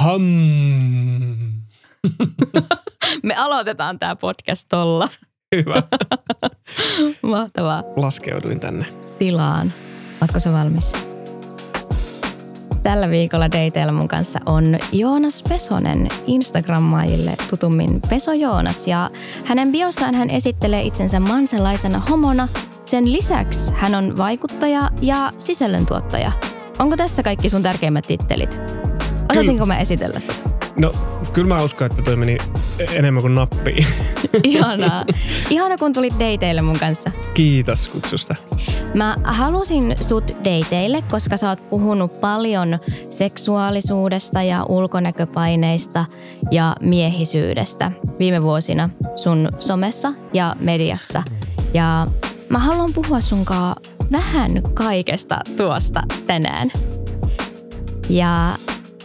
Ham. Me aloitetaan tämä podcast tolla. Hyvä. Mahtavaa. Laskeuduin tänne. Tilaan. Ootko sä valmis? Tällä viikolla dateilla mun kanssa on Joonas Pesonen, Instagrammaajille tutummin Peso Joonas. Ja hänen biossaan hän esittelee itsensä manselaisena homona. Sen lisäksi hän on vaikuttaja ja sisällöntuottaja. Onko tässä kaikki sun tärkeimmät tittelit? Osasinko mä esitellä sut? No, kyllä mä uskon, että toi meni enemmän kuin nappiin. Ihanaa. Ihana, kun tulit dateille mun kanssa. Kiitos kutsusta. Mä halusin sut dateille, koska sä oot puhunut paljon seksuaalisuudesta ja ulkonäköpaineista ja miehisyydestä viime vuosina sun somessa ja mediassa. Ja mä haluan puhua sunkaan vähän kaikesta tuosta tänään. Ja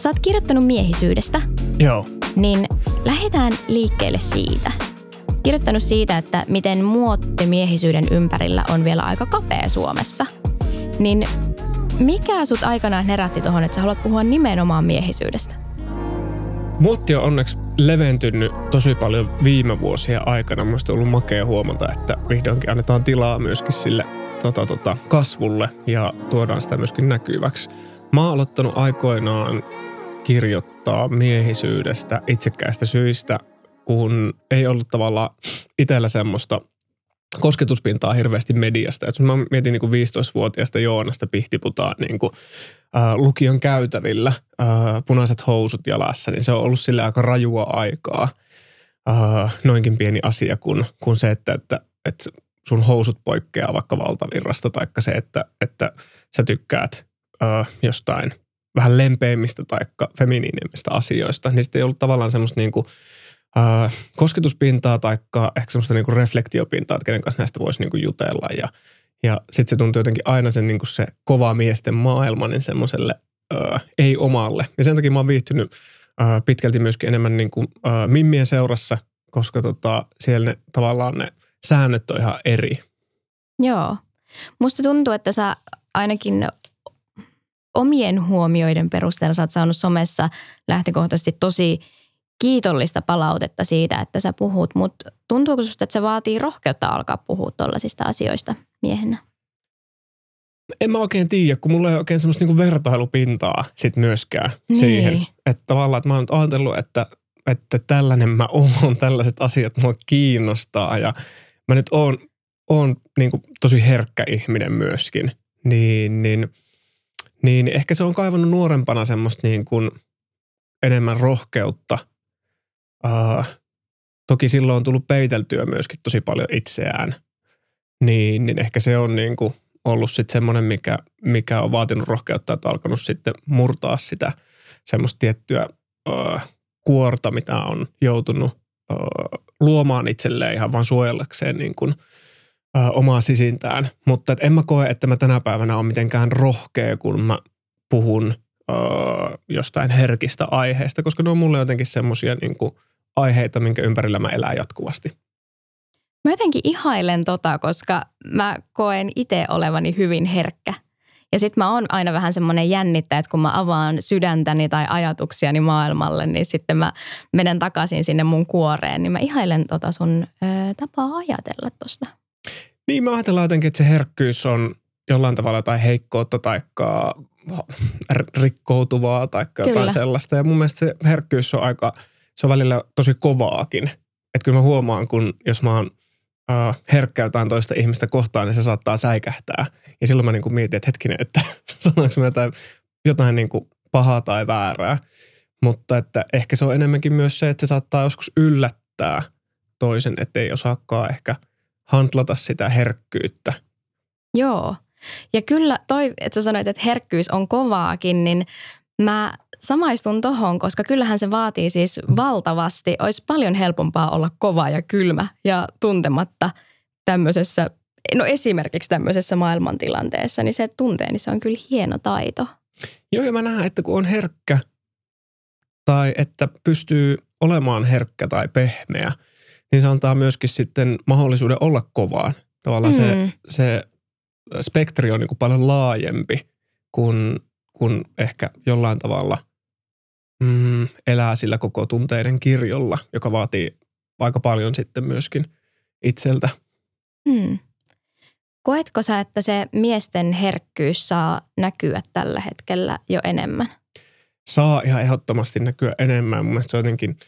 sä oot kirjoittanut miehisyydestä, Joo. niin lähdetään liikkeelle siitä. Kirjoittanut siitä, että miten muotti miehisyyden ympärillä on vielä aika kapea Suomessa. Niin mikä sut aikanaan herätti tuohon, että sä haluat puhua nimenomaan miehisyydestä? Muotti on onneksi leventynyt tosi paljon viime vuosien aikana. Minusta on ollut makea huomata, että vihdoinkin annetaan tilaa myöskin sille tota, tota, kasvulle ja tuodaan sitä myöskin näkyväksi. Mä oon aloittanut aikoinaan kirjoittaa miehisyydestä itsekkäistä syistä, kun ei ollut tavallaan itsellä semmoista kosketuspintaa hirveästi mediasta. Et mä mietin niin kuin 15-vuotiaasta Joonasta pihtiputaan niin kuin, äh, lukion käytävillä, äh, punaiset housut jalassa, niin se on ollut sille aika rajua aikaa. Äh, noinkin pieni asia kuin, kuin se, että, että, että sun housut poikkeaa vaikka valtavirrasta, tai se, että, että sä tykkäät äh, jostain vähän lempeimmistä tai feminiinimistä asioista, niin sitten ei ollut tavallaan semmoista niin kuin, äh, kosketuspintaa tai ehkä semmoista niin kuin reflektiopintaa, että kenen kanssa näistä voisi niin kuin jutella. Ja, ja sitten se tuntuu jotenkin aina sen niin kuin se kova miesten maailma niin semmoiselle ei-omalle. Ja sen takia mä oon viihtynyt äh, pitkälti myöskin enemmän niin kuin, äh, mimmien seurassa, koska tota, siellä ne, tavallaan ne säännöt on ihan eri. Joo. Musta tuntuu, että sä ainakin omien huomioiden perusteella sä oot saanut somessa lähtökohtaisesti tosi kiitollista palautetta siitä, että sä puhut, mutta tuntuuko susta, että se vaatii rohkeutta alkaa puhua tuollaisista asioista miehenä? En mä oikein tiedä, kun mulla ei oikein semmoista niinku vertailupintaa sit myöskään niin. siihen. Että tavallaan, että mä oon nyt ajatellut, että, että tällainen mä oon, tällaiset asiat mua kiinnostaa ja mä nyt oon, oon niinku tosi herkkä ihminen myöskin. Niin, niin, niin ehkä se on kaivannut nuorempana semmoista niin kuin enemmän rohkeutta – Uh, toki silloin on tullut peiteltyä myöskin tosi paljon itseään. Niin, niin ehkä se on niin kuin ollut sitten semmoinen, mikä, mikä on vaatinut rohkeutta, että on alkanut sitten murtaa sitä semmoista tiettyä uh, kuorta, mitä on joutunut uh, luomaan itselleen ihan vaan suojellakseen niin kuin, uh, omaa sisintään. Mutta et en mä koe, että mä tänä päivänä on mitenkään rohkea, kun mä puhun uh, jostain herkistä aiheesta, koska ne on mulle jotenkin semmoisia niin kuin – aiheita, minkä ympärillä mä elän jatkuvasti. Mä jotenkin ihailen tota, koska mä koen itse olevani hyvin herkkä. Ja sitten mä oon aina vähän semmoinen jännittäjä, että kun mä avaan sydäntäni tai ajatuksiani maailmalle, niin sitten mä menen takaisin sinne mun kuoreen. Niin mä ihailen tota sun ö, tapaa ajatella tosta. Niin mä ajatellaan jotenkin, että se herkkyys on jollain tavalla jotain heikkoutta tai rikkoutuvaa tai jotain sellaista. Ja mun mielestä se herkkyys on aika – se on välillä tosi kovaakin. Että kyllä mä huomaan, kun jos mä oon äh, herkkä jotain toista ihmistä kohtaan, niin se saattaa säikähtää. Ja silloin mä niin kuin mietin, että hetkinen, että sanoinko mä jotain, jotain niin kuin pahaa tai väärää. Mutta että ehkä se on enemmänkin myös se, että se saattaa joskus yllättää toisen, että ei osaakaan ehkä hantlata sitä herkkyyttä. Joo. Ja kyllä toi, että sä sanoit, että herkkyys on kovaakin, niin mä samaistun tohon, koska kyllähän se vaatii siis valtavasti. Olisi paljon helpompaa olla kova ja kylmä ja tuntematta tämmöisessä, no esimerkiksi tämmöisessä maailmantilanteessa, niin se tuntee, niin se on kyllä hieno taito. Joo, ja mä näen, että kun on herkkä tai että pystyy olemaan herkkä tai pehmeä, niin se antaa myöskin sitten mahdollisuuden olla kovaan. Tavallaan mm. se, se spektri on niin kuin paljon laajempi kuin, kuin ehkä jollain tavalla – mm, mm, elää sillä koko tunteiden kirjolla, joka vaatii aika paljon sitten myöskin itseltä. Hmm. Koetko sä, että se miesten herkkyys saa näkyä tällä hetkellä jo enemmän? Saa ihan ehdottomasti näkyä enemmän. Mun mielestä se on jotenkin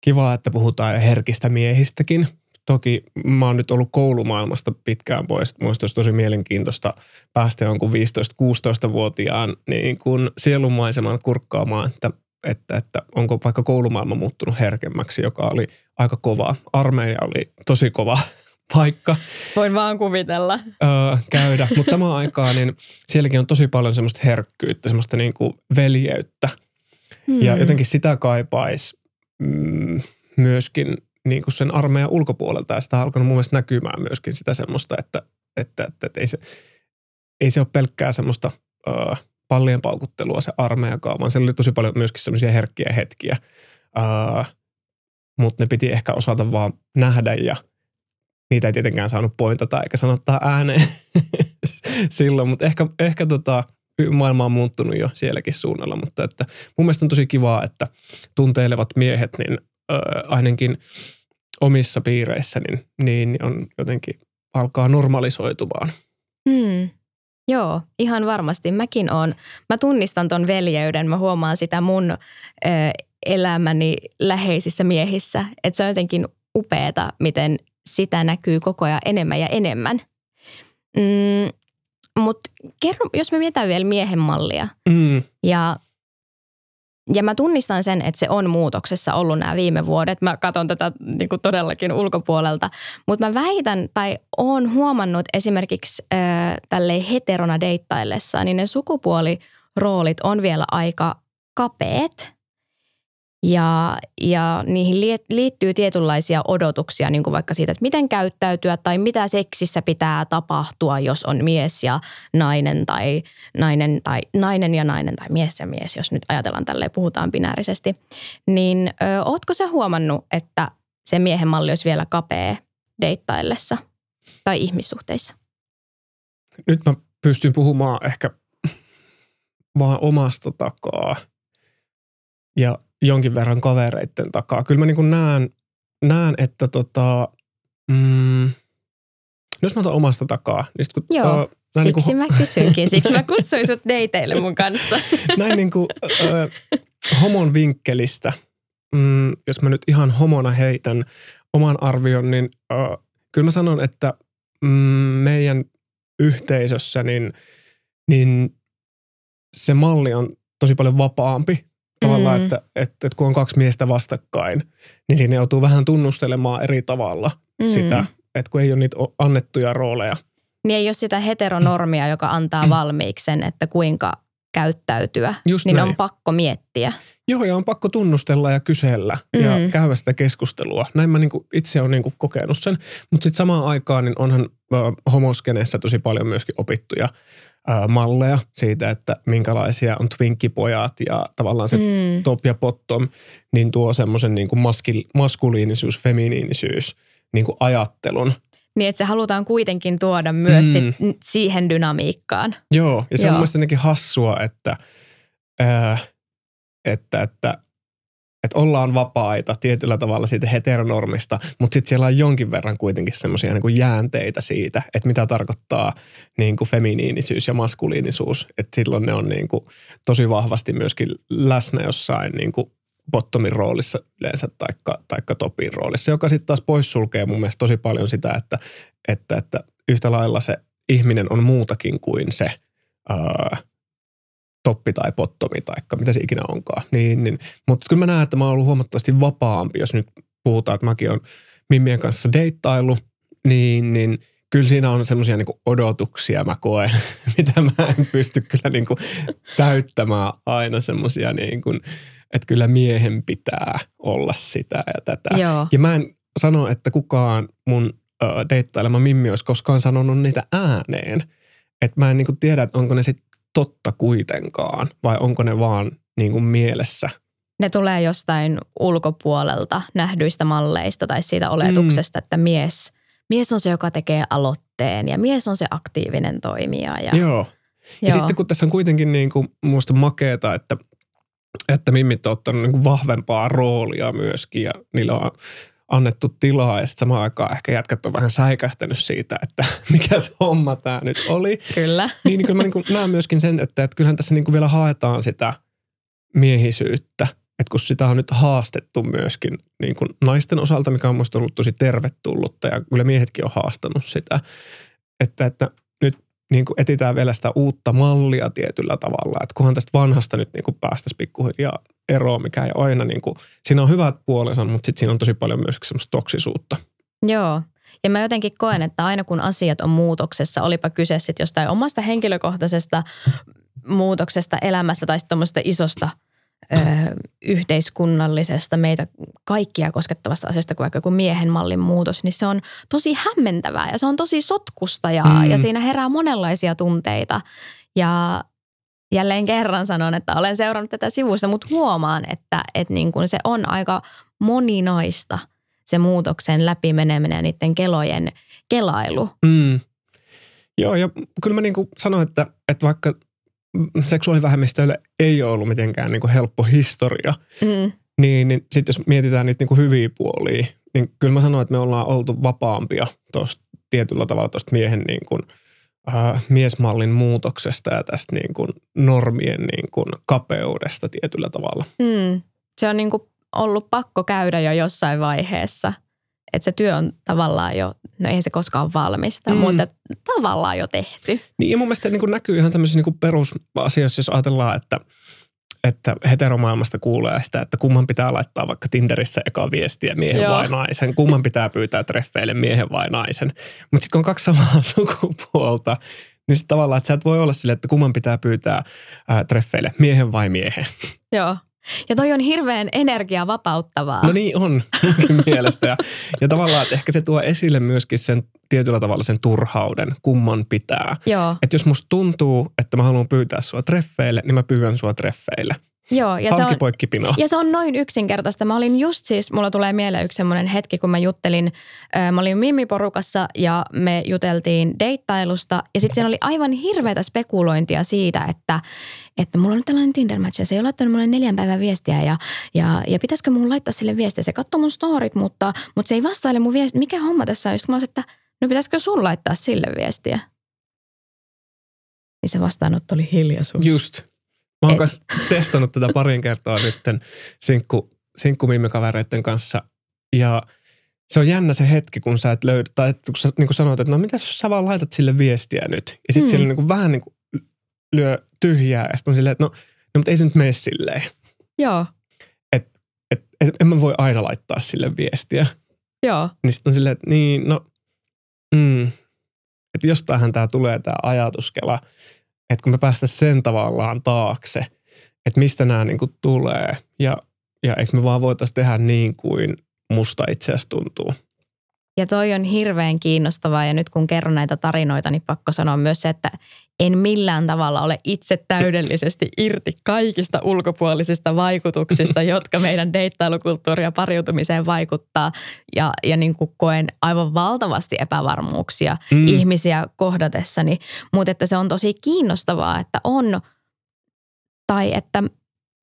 kiva, että puhutaan herkistä miehistäkin. Toki mä oon nyt ollut koulumaailmasta pitkään pois. Muista olisi tosi mielenkiintoista päästä jonkun 15-16-vuotiaan niin kuin sielunmaiseman kurkkaamaan, että, että, että onko vaikka koulumaailma muuttunut herkemmäksi, joka oli aika kova. Armeija oli tosi kova paikka. Voin vaan kuvitella. Öö, käydä, mutta samaan aikaan niin sielläkin on tosi paljon semmoista herkkyyttä, semmoista niin kuin veljeyttä. Hmm. Ja jotenkin sitä kaipaisi mm, myöskin niin kuin sen armeijan ulkopuolelta. Ja sitä on alkanut mun mielestä näkymään myöskin sitä semmoista, että, että, että, että ei, se, ei se ole pelkkää semmoista öö, pallien paukuttelua se armeijakaan, vaan siellä oli tosi paljon myöskin semmoisia herkkiä hetkiä. Öö, mutta ne piti ehkä osata vaan nähdä ja – niitä ei tietenkään saanut pointata eikä sanottaa ääneen silloin, mutta ehkä, ehkä tota, maailma on muuttunut jo sielläkin suunnalla, mutta että mun mielestä on tosi kivaa, että tunteilevat miehet, niin ö, ainakin omissa piireissä, niin, niin on jotenkin alkaa normalisoitumaan. Hmm. Joo, ihan varmasti. Mäkin on. Mä tunnistan ton veljeyden. Mä huomaan sitä mun ö, elämäni läheisissä miehissä. Että se on jotenkin upeeta, miten sitä näkyy koko ajan enemmän ja enemmän. Mm, Mutta jos me mietitään vielä miehen mallia mm. ja ja mä tunnistan sen, että se on muutoksessa ollut nämä viime vuodet. Mä katson tätä niin kuin todellakin ulkopuolelta. Mutta mä väitän tai oon huomannut esimerkiksi äh, tälle heterona deittaillessa, niin ne sukupuoliroolit on vielä aika kapeet – ja, ja niihin liittyy tietynlaisia odotuksia, niin kuin vaikka siitä, että miten käyttäytyä tai mitä seksissä pitää tapahtua, jos on mies ja nainen tai nainen, tai nainen ja nainen tai mies ja mies, jos nyt ajatellaan tälleen, puhutaan binäärisesti. Niin ö, ootko sä huomannut, että se miehen malli olisi vielä kapea deittaillessa tai ihmissuhteissa? Nyt mä pystyn puhumaan ehkä vaan omasta takaa. Ja jonkin verran kavereiden takaa. Kyllä mä niin näen, näen, että tota, mm, jos mä otan omasta takaa, niin sit kun, Joo, uh, siksi niin kuin, mä kysynkin, siksi mä kutsuin sut deiteille mun kanssa. näin niin kuin, uh, homon vinkkelistä, mm, jos mä nyt ihan homona heitän oman arvion, niin uh, kyllä mä sanon, että mm, meidän yhteisössä, niin, niin se malli on tosi paljon vapaampi Tavallaan, mm. että, että, että kun on kaksi miestä vastakkain, niin siinä joutuu vähän tunnustelemaan eri tavalla mm. sitä, että kun ei ole niitä annettuja rooleja. Niin ei ole sitä heteronormia, joka antaa valmiiksi sen, että kuinka käyttäytyä, Just niin näin. on pakko miettiä. Joo, ja on pakko tunnustella ja kysellä mm. ja käydä sitä keskustelua. Näin mä niinku itse olen niinku kokenut sen. Mutta sitten samaan aikaan niin onhan homoskeneessa tosi paljon myöskin opittuja malleja siitä, että minkälaisia on twinkipojat ja tavallaan se mm. top ja bottom, niin tuo semmoisen niin kuin maskil, maskuliinisuus, feminiinisyys niin kuin ajattelun. Niin, että se halutaan kuitenkin tuoda myös mm. sit siihen dynamiikkaan. Joo, ja se Joo. on mielestäni jotenkin hassua, että, äh, että, että että ollaan vapaita tietyllä tavalla siitä heteronormista, mutta sitten siellä on jonkin verran kuitenkin semmoisia niin jäänteitä siitä, että mitä tarkoittaa niin kuin feminiinisyys ja maskuliinisuus. Että silloin ne on niin kuin tosi vahvasti myöskin läsnä jossain niin kuin bottomin roolissa yleensä taikka, taikka topin roolissa, joka sitten taas poissulkee mun mielestä tosi paljon sitä, että, että, että yhtä lailla se ihminen on muutakin kuin se toppi tai pottomi tai mitä se ikinä onkaan. Niin, niin. Mutta kyllä mä näen, että mä oon ollut huomattavasti vapaampi, jos nyt puhutaan, että mäkin on Mimmien kanssa deittailu, niin, niin kyllä siinä on semmoisia niin odotuksia mä koen, mitä mä en pysty kyllä niin kuin täyttämään aina semmoisia niin kuin, että kyllä miehen pitää olla sitä ja tätä. Joo. Ja mä en sano, että kukaan mun deittailema Mimmi olisi koskaan sanonut niitä ääneen. Että mä en niin kuin tiedä, että onko ne sitten totta kuitenkaan vai onko ne vaan niin kuin mielessä? Ne tulee jostain ulkopuolelta nähdyistä malleista tai siitä oletuksesta, mm. että mies, mies on se, joka tekee aloitteen ja mies on se aktiivinen toimija. Ja, Joo. Ja Joo. sitten kun tässä on kuitenkin niin kuin muista makeeta, että että mimmit on ottanut niin kuin vahvempaa roolia myöskin ja niillä on annettu tilaa ja sitten samaan aikaan ehkä jätkät on vähän säikähtänyt siitä, että mikä se homma tämä nyt oli. Kyllä. Niin, niin kyllä mä niin näen myöskin sen, että, että kyllähän tässä niin vielä haetaan sitä miehisyyttä. Että kun sitä on nyt haastettu myöskin niin kuin naisten osalta, mikä on musta ollut tosi tervetullutta ja kyllä miehetkin on haastanut sitä. Että, että nyt niin kuin etitään vielä sitä uutta mallia tietyllä tavalla. Että kunhan tästä vanhasta nyt niin kuin päästäisiin pikkuhiljaa eroon, mikä ei aina niin kuin, siinä on hyvät puolensa, mutta sitten siinä on tosi paljon myös semmoista toksisuutta. Joo. Ja mä jotenkin koen, että aina kun asiat on muutoksessa, olipa kyse sitten jostain omasta henkilökohtaisesta muutoksesta elämässä tai sitten isosta ö, yhteiskunnallisesta meitä kaikkia koskettavasta asiasta kuin vaikka joku miehen mallin muutos, niin se on tosi hämmentävää ja se on tosi sotkusta ja, mm. ja siinä herää monenlaisia tunteita. Ja jälleen kerran sanon, että olen seurannut tätä sivusta, mutta huomaan, että, että niin kuin se on aika moninaista se muutoksen läpimeneminen ja niiden kelojen kelailu. Mm. Joo, ja kyllä mä niin kuin sanoin, että, että vaikka seksuaalivähemmistöille ei ole ollut mitenkään niin kuin helppo historia, mm. niin, niin sitten jos mietitään niitä niin kuin hyviä puolia, niin kyllä mä sanoin, että me ollaan oltu vapaampia tuosta tietyllä tavalla tuosta miehen niin kuin – äh, miesmallin muutoksesta ja tästä niin kuin normien niin kuin kapeudesta tietyllä tavalla. Mm. Se on niin kuin ollut pakko käydä jo jossain vaiheessa. Että se työ on tavallaan jo, no ei se koskaan valmista, mm. mutta tavallaan jo tehty. Niin ja mun mielestä niin kuin näkyy ihan tämmöisissä niin kuin perusasiassa, jos ajatellaan, että – että heteromaailmasta kuulee sitä, että kumman pitää laittaa vaikka Tinderissä eka viestiä miehen Joo. vai naisen, kumman pitää pyytää treffeille miehen vai naisen. Mutta sitten kun on kaksi samaa sukupuolta, niin sitten tavallaan, että sä et voi olla sille, että kumman pitää pyytää ää, treffeille, miehen vai miehen. Joo. Ja toi on hirveän energiavapauttavaa. No niin on, mielestä. Ja, ja tavallaan, että ehkä se tuo esille myöskin sen tietyllä tavalla sen turhauden, kumman pitää. Joo. Että jos musta tuntuu, että mä haluan pyytää sua treffeille, niin mä pyydän sua treffeille. Joo, ja se, on, ja se on noin yksinkertaista. Mä olin just siis, mulla tulee mieleen yksi semmoinen hetki, kun mä juttelin, mä olin Mimmi-porukassa ja me juteltiin deittailusta. Ja sitten siinä oli aivan hirveätä spekulointia siitä, että, että mulla on tällainen Tinder-match ja se ei ole laittanut mulle neljän päivän viestiä ja, ja, ja pitäisikö mun laittaa sille viestiä. Se katsoo mun storit, mutta, mutta se ei vastaile mun viestiä. Mikä homma tässä on? Sitten mä olisin, että no pitäisikö sun laittaa sille viestiä? Niin se vastaanotto oli hiljaisuus. Just. Mä oon kanssa testannut tätä parin kertaa nytten sinkku, sinkkumimmikavereiden kanssa. Ja se on jännä se hetki, kun sä et löydä, tai kun sä niin sanoit, että no mitä jos sä vaan laitat sille viestiä nyt. Ja sitten mm. siellä niin kuin vähän niin kuin lyö tyhjää ja sitten on silleen, että no, no mutta ei se nyt mene silleen. Joo. Et, et, et, en mä voi aina laittaa sille viestiä. Joo. Niin sitten on silleen, että niin, no, mm, että jostainhan tämä tulee tämä ajatuskela – että kun me päästä sen tavallaan taakse, että mistä nämä niin kuin tulee ja, ja eikö me vaan voitaisiin tehdä niin kuin musta itse asiassa tuntuu. Ja toi on hirveän kiinnostavaa ja nyt kun kerron näitä tarinoita, niin pakko sanoa myös se, että en millään tavalla ole itse täydellisesti irti kaikista ulkopuolisista vaikutuksista, jotka meidän deittailukulttuuria ja pariutumiseen vaikuttaa. Ja, ja niin kuin koen aivan valtavasti epävarmuuksia mm. ihmisiä kohdatessani. Mutta että se on tosi kiinnostavaa, että on tai että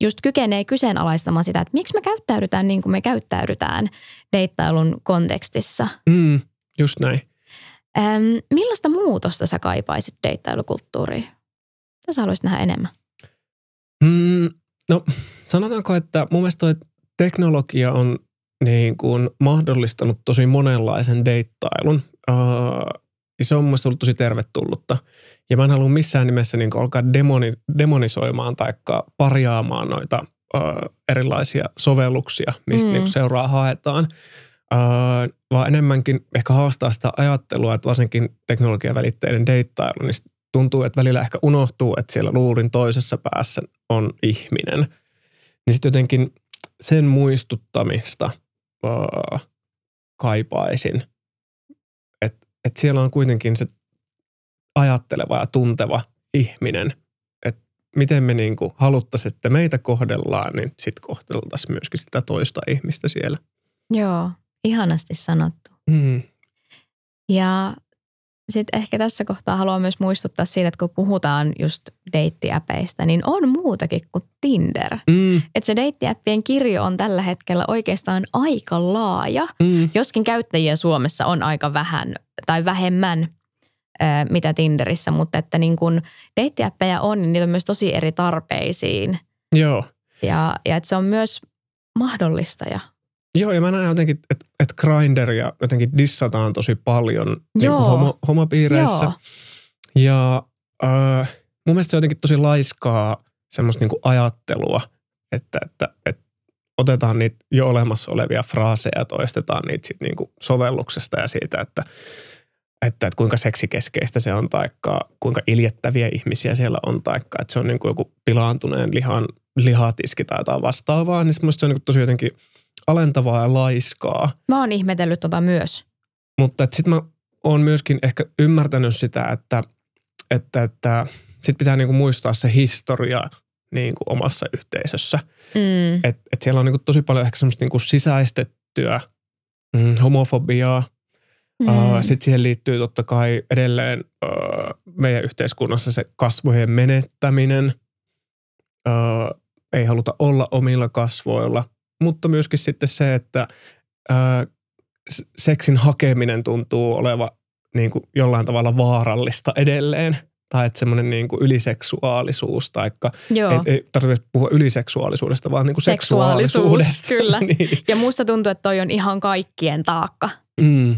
just kykenee kyseenalaistamaan sitä, että miksi me käyttäydytään niin kuin me käyttäydytään deittailun kontekstissa. Mm, just näin. Ähm, millaista muutosta sä kaipaisit deittailukulttuuriin? Mitä sä haluaisit nähdä enemmän? Mm, no sanotaanko, että mun mielestä toi teknologia on niin kuin mahdollistanut tosi monenlaisen deittailun. Uh, se on mun ollut tosi tervetullutta. Ja mä en halua missään nimessä niin alkaa demoni, demonisoimaan tai parjaamaan noita uh, erilaisia sovelluksia, mistä mm. niin seuraa haetaan. Uh, vaan enemmänkin ehkä haastaa sitä ajattelua, että varsinkin teknologiavälitteinen deittailu, niin tuntuu, että välillä ehkä unohtuu, että siellä luurin toisessa päässä on ihminen. Niin sitten jotenkin sen muistuttamista kaipaisin, että et siellä on kuitenkin se ajatteleva ja tunteva ihminen, että miten me niinku haluttaisiin, että meitä kohdellaan, niin sitten kohdeltaisiin myöskin sitä toista ihmistä siellä. Joo, Ihanasti sanottu. Mm. Ja sitten ehkä tässä kohtaa haluan myös muistuttaa siitä, että kun puhutaan just deittiäpeistä, niin on muutakin kuin Tinder. Mm, Että se deittiäppien kirjo on tällä hetkellä oikeastaan aika laaja, mm, joskin käyttäjiä Suomessa on aika vähän tai vähemmän ää, mitä Tinderissä, mutta että niin kun deittiäppejä on, niin niillä on myös tosi eri tarpeisiin joo. ja, ja että se on myös mahdollista ja Joo, ja mä näen jotenkin, että et Grinderia jotenkin dissataan tosi paljon niin kuin homo, homopiireissä. Joo. Ja äh, mun mielestä se on jotenkin tosi laiskaa semmoista niin kuin ajattelua, että, että, että otetaan niitä jo olemassa olevia fraaseja ja toistetaan niitä sit niin kuin sovelluksesta ja siitä, että, että, että kuinka seksikeskeistä se on taikka kuinka iljettäviä ihmisiä siellä on taikka että se on niin kuin joku pilaantuneen lihan lihatiski tai jotain vastaavaa, niin se on niin tosi jotenkin alentavaa ja laiskaa. Mä oon ihmetellyt tota myös. Mutta sitten mä oon myöskin ehkä ymmärtänyt sitä, että, että, että sit pitää niinku muistaa se historia niinku omassa yhteisössä. Mm. Että et siellä on niinku tosi paljon ehkä semmoista niinku sisäistettyä mm, homofobiaa. Mm. Mm. Sitten siihen liittyy totta kai edelleen uh, meidän yhteiskunnassa se kasvojen menettäminen. Uh, ei haluta olla omilla kasvoilla, mutta myöskin sitten se, että s- seksin hakeminen tuntuu oleva niin kuin jollain tavalla vaarallista edelleen. Tai että semmoinen niin kuin yliseksuaalisuus, Joo. ei, ei tarvitse puhua yliseksuaalisuudesta, vaan niin kuin Seksuaalisuus, seksuaalisuudesta. kyllä. niin. Ja musta tuntuu, että toi on ihan kaikkien taakka. Mm.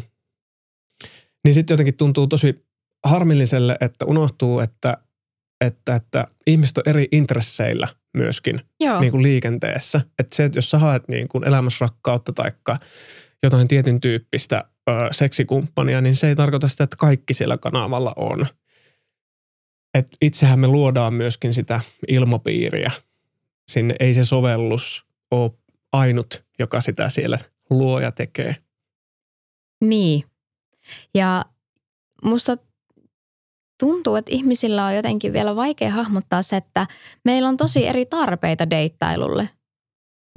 Niin sitten jotenkin tuntuu tosi harmilliselle, että unohtuu, että, että, että ihmiset on eri intresseillä myöskin Joo. niin kuin liikenteessä. Että se, että jos sä haet niin kuin elämässä rakkautta tai jotain tietyn tyyppistä ö, seksikumppania, niin se ei tarkoita sitä, että kaikki siellä kanavalla on. Et itsehän me luodaan myöskin sitä ilmapiiriä. Sinne ei se sovellus ole ainut, joka sitä siellä luo ja tekee. Niin. Ja musta tuntuu, että ihmisillä on jotenkin vielä vaikea hahmottaa se, että meillä on tosi eri tarpeita deittailulle.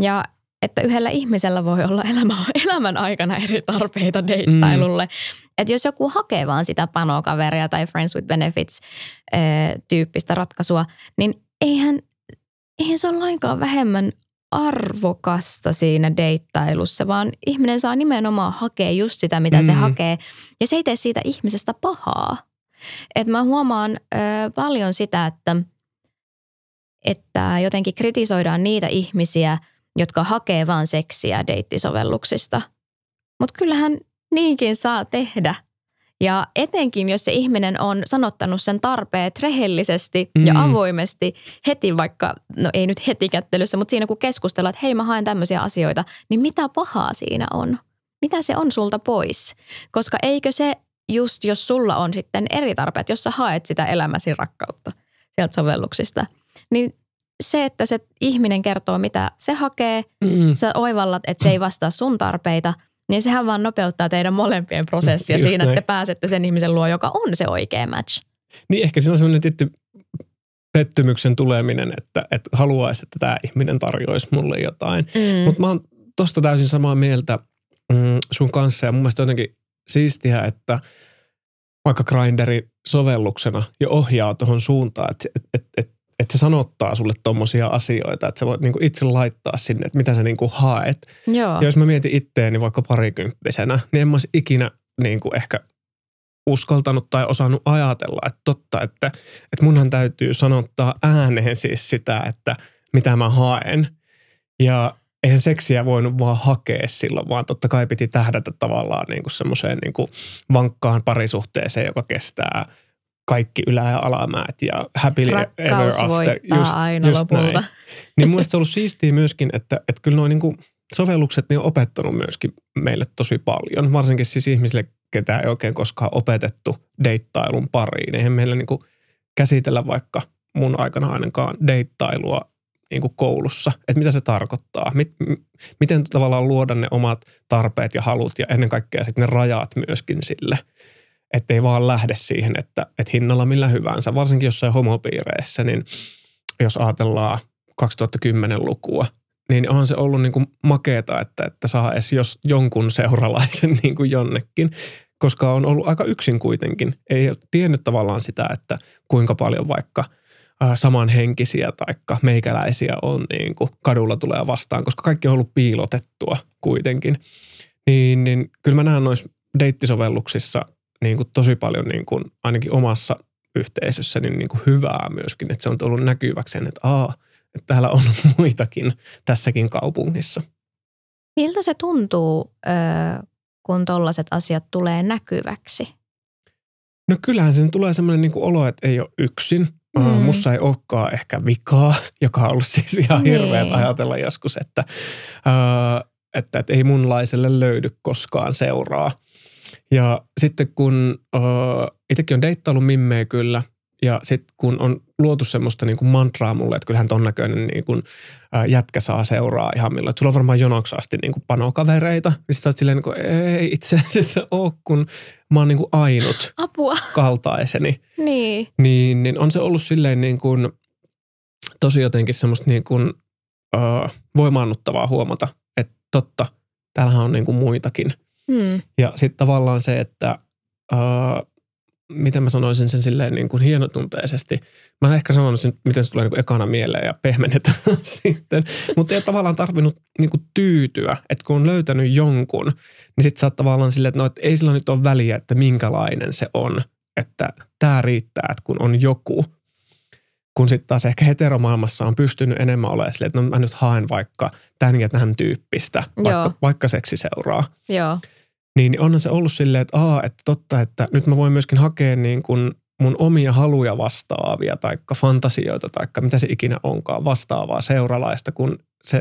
Ja että yhdellä ihmisellä voi olla elämä, elämän aikana eri tarpeita deittailulle. Mm. Että jos joku hakee vaan sitä panokaveria tai friends with benefits ee, tyyppistä ratkaisua, niin eihän, eihän se ole lainkaan vähemmän arvokasta siinä deittailussa, vaan ihminen saa nimenomaan hakea just sitä, mitä mm. se Mm. hakee. Ja se ei tee siitä ihmisestä pahaa. Et mä huomaan ö, paljon sitä, että, että jotenkin kritisoidaan niitä ihmisiä, jotka hakee vaan seksiä deittisovelluksista. Mutta kyllähän niinkin saa tehdä. Ja etenkin, jos se ihminen on sanottanut sen tarpeet rehellisesti mm. ja avoimesti heti vaikka, no ei nyt heti kättelyssä, mutta siinä kun keskustellaan, että hei mä haen tämmöisiä asioita, niin mitä pahaa siinä on? Mitä se on sulta pois? Koska eikö se just, jos sulla on sitten eri tarpeet, jos sä haet sitä elämäsi rakkautta sieltä sovelluksista, niin se, että se ihminen kertoo, mitä se hakee, Mm. sä oivallat, että se ei vastaa sun tarpeita, niin sehän vaan nopeuttaa teidän molempien prosessia Just siinä, että te näin. pääsette sen ihmisen luo, joka on se oikea match. Niin ehkä siinä on semmoinen tietty pettymyksen tuleminen, että, että haluaisi, että tämä ihminen tarjoaisi mulle jotain. Mm. Mutta mä oon tosta täysin samaa mieltä mm, sun kanssa ja mun mielestä jotenkin siistiä, että vaikka Grinderi sovelluksena jo ohjaa tuohon suuntaan, että et, et, et, et se sanottaa sulle tommosia asioita, että sä voit niinku itse laittaa sinne, että mitä sä niinku haet. Joo. Ja jos mä mietin itteeni vaikka parikymppisenä, niin en mä olisi ikinä niinku ehkä uskaltanut tai osannut ajatella, että totta, että, että munhan täytyy sanottaa ääneen siis sitä, että mitä mä haen. Ja eihän seksiä voinut vaan hakea silloin, vaan totta kai piti tähdätä tavallaan niin kuin semmoiseen niin kuin vankkaan parisuhteeseen, joka kestää kaikki ylä- ja alamäät ja happily ever after. voittaa aina lopulta. Näin. Niin mun on ollut siistiä myöskin, että, että kyllä noin niin kuin sovellukset niin on opettanut myöskin meille tosi paljon. Varsinkin siis ihmisille, ketä ei oikein koskaan opetettu deittailun pariin. Eihän meillä niin kuin käsitellä vaikka mun aikana ainakaan deittailua niin kuin koulussa, että mitä se tarkoittaa, miten tavallaan luoda ne omat tarpeet ja halut ja ennen kaikkea sitten ne rajat myöskin sille, että ei vaan lähde siihen, että, että hinnalla millä hyvänsä, varsinkin jossain homopiireissä, niin jos ajatellaan 2010-lukua, niin onhan se ollut niin kuin makeeta, että, että saa edes jos jonkun seuralaisen niin kuin jonnekin, koska on ollut aika yksin kuitenkin. Ei ole tiennyt tavallaan sitä, että kuinka paljon vaikka samanhenkisiä tai meikäläisiä on niin kuin kadulla tulee vastaan, koska kaikki on ollut piilotettua kuitenkin. Niin, niin kyllä mä näen noissa deittisovelluksissa niin kuin tosi paljon niin kuin ainakin omassa yhteisössä niin, niin kuin hyvää myöskin, että se on tullut näkyväksi, että aa, että täällä on muitakin tässäkin kaupungissa. Miltä se tuntuu, kun tollaiset asiat tulee näkyväksi? No kyllähän sen tulee semmoinen niin kuin olo, että ei ole yksin. Mm. mussa ei olekaan ehkä vikaa, joka on ollut siis ihan niin. hirveä ajatella joskus, että, uh, että, että ei munlaiselle löydy koskaan seuraa. Ja sitten kun uh, itsekin on deittaillut mimmeä kyllä, ja sitten kun on luotu semmoista niin kuin mantraa mulle, että kyllähän ton näköinen niin kuin, ää, jätkä saa seuraa ihan milloin. Että sulla on varmaan jonoksi asti niin kuin panokavereita. Niin sitten silleen niin kuin, ei itse asiassa ole, kun mä oon niin kuin ainut Apua. kaltaiseni. niin. niin. Niin on se ollut silleen niin kuin, tosi jotenkin semmoista niin kuin, ää, voimaannuttavaa huomata, että totta, täällähän on niin kuin muitakin. Hmm. Ja sitten tavallaan se, että ää, miten mä sanoisin sen silleen niin kuin hienotunteisesti. Mä en ehkä sanonut sen, miten se tulee niin kuin ekana mieleen ja pehmennetään sitten. Mutta ei ole tavallaan tarvinnut niin kuin tyytyä, että kun on löytänyt jonkun, niin sitten sä oot tavallaan silleen, että no, että ei sillä nyt ole väliä, että minkälainen se on. Että tämä riittää, että kun on joku. Kun sitten taas ehkä heteromaailmassa on pystynyt enemmän olemaan silleen, että no mä nyt haen vaikka tämän ja tämän tyyppistä, vaikka, vaikka seksiseuraa. Joo niin onhan se ollut silleen, että aa, että totta, että nyt mä voin myöskin hakea niin kuin mun omia haluja vastaavia tai fantasioita tai mitä se ikinä onkaan vastaavaa seuralaista, kun se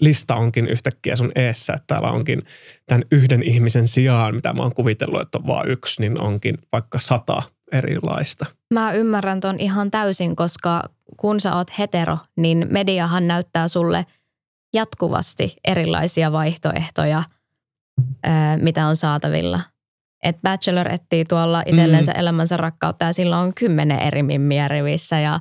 lista onkin yhtäkkiä sun eessä, että täällä onkin tämän yhden ihmisen sijaan, mitä mä oon kuvitellut, että on vain yksi, niin onkin vaikka sata erilaista. Mä ymmärrän ton ihan täysin, koska kun sä oot hetero, niin mediahan näyttää sulle jatkuvasti erilaisia vaihtoehtoja – mitä on saatavilla. Et Bachelor etsii tuolla itsellensä mm. elämänsä rakkautta ja sillä on kymmenen eri mimmiä rivissä ja,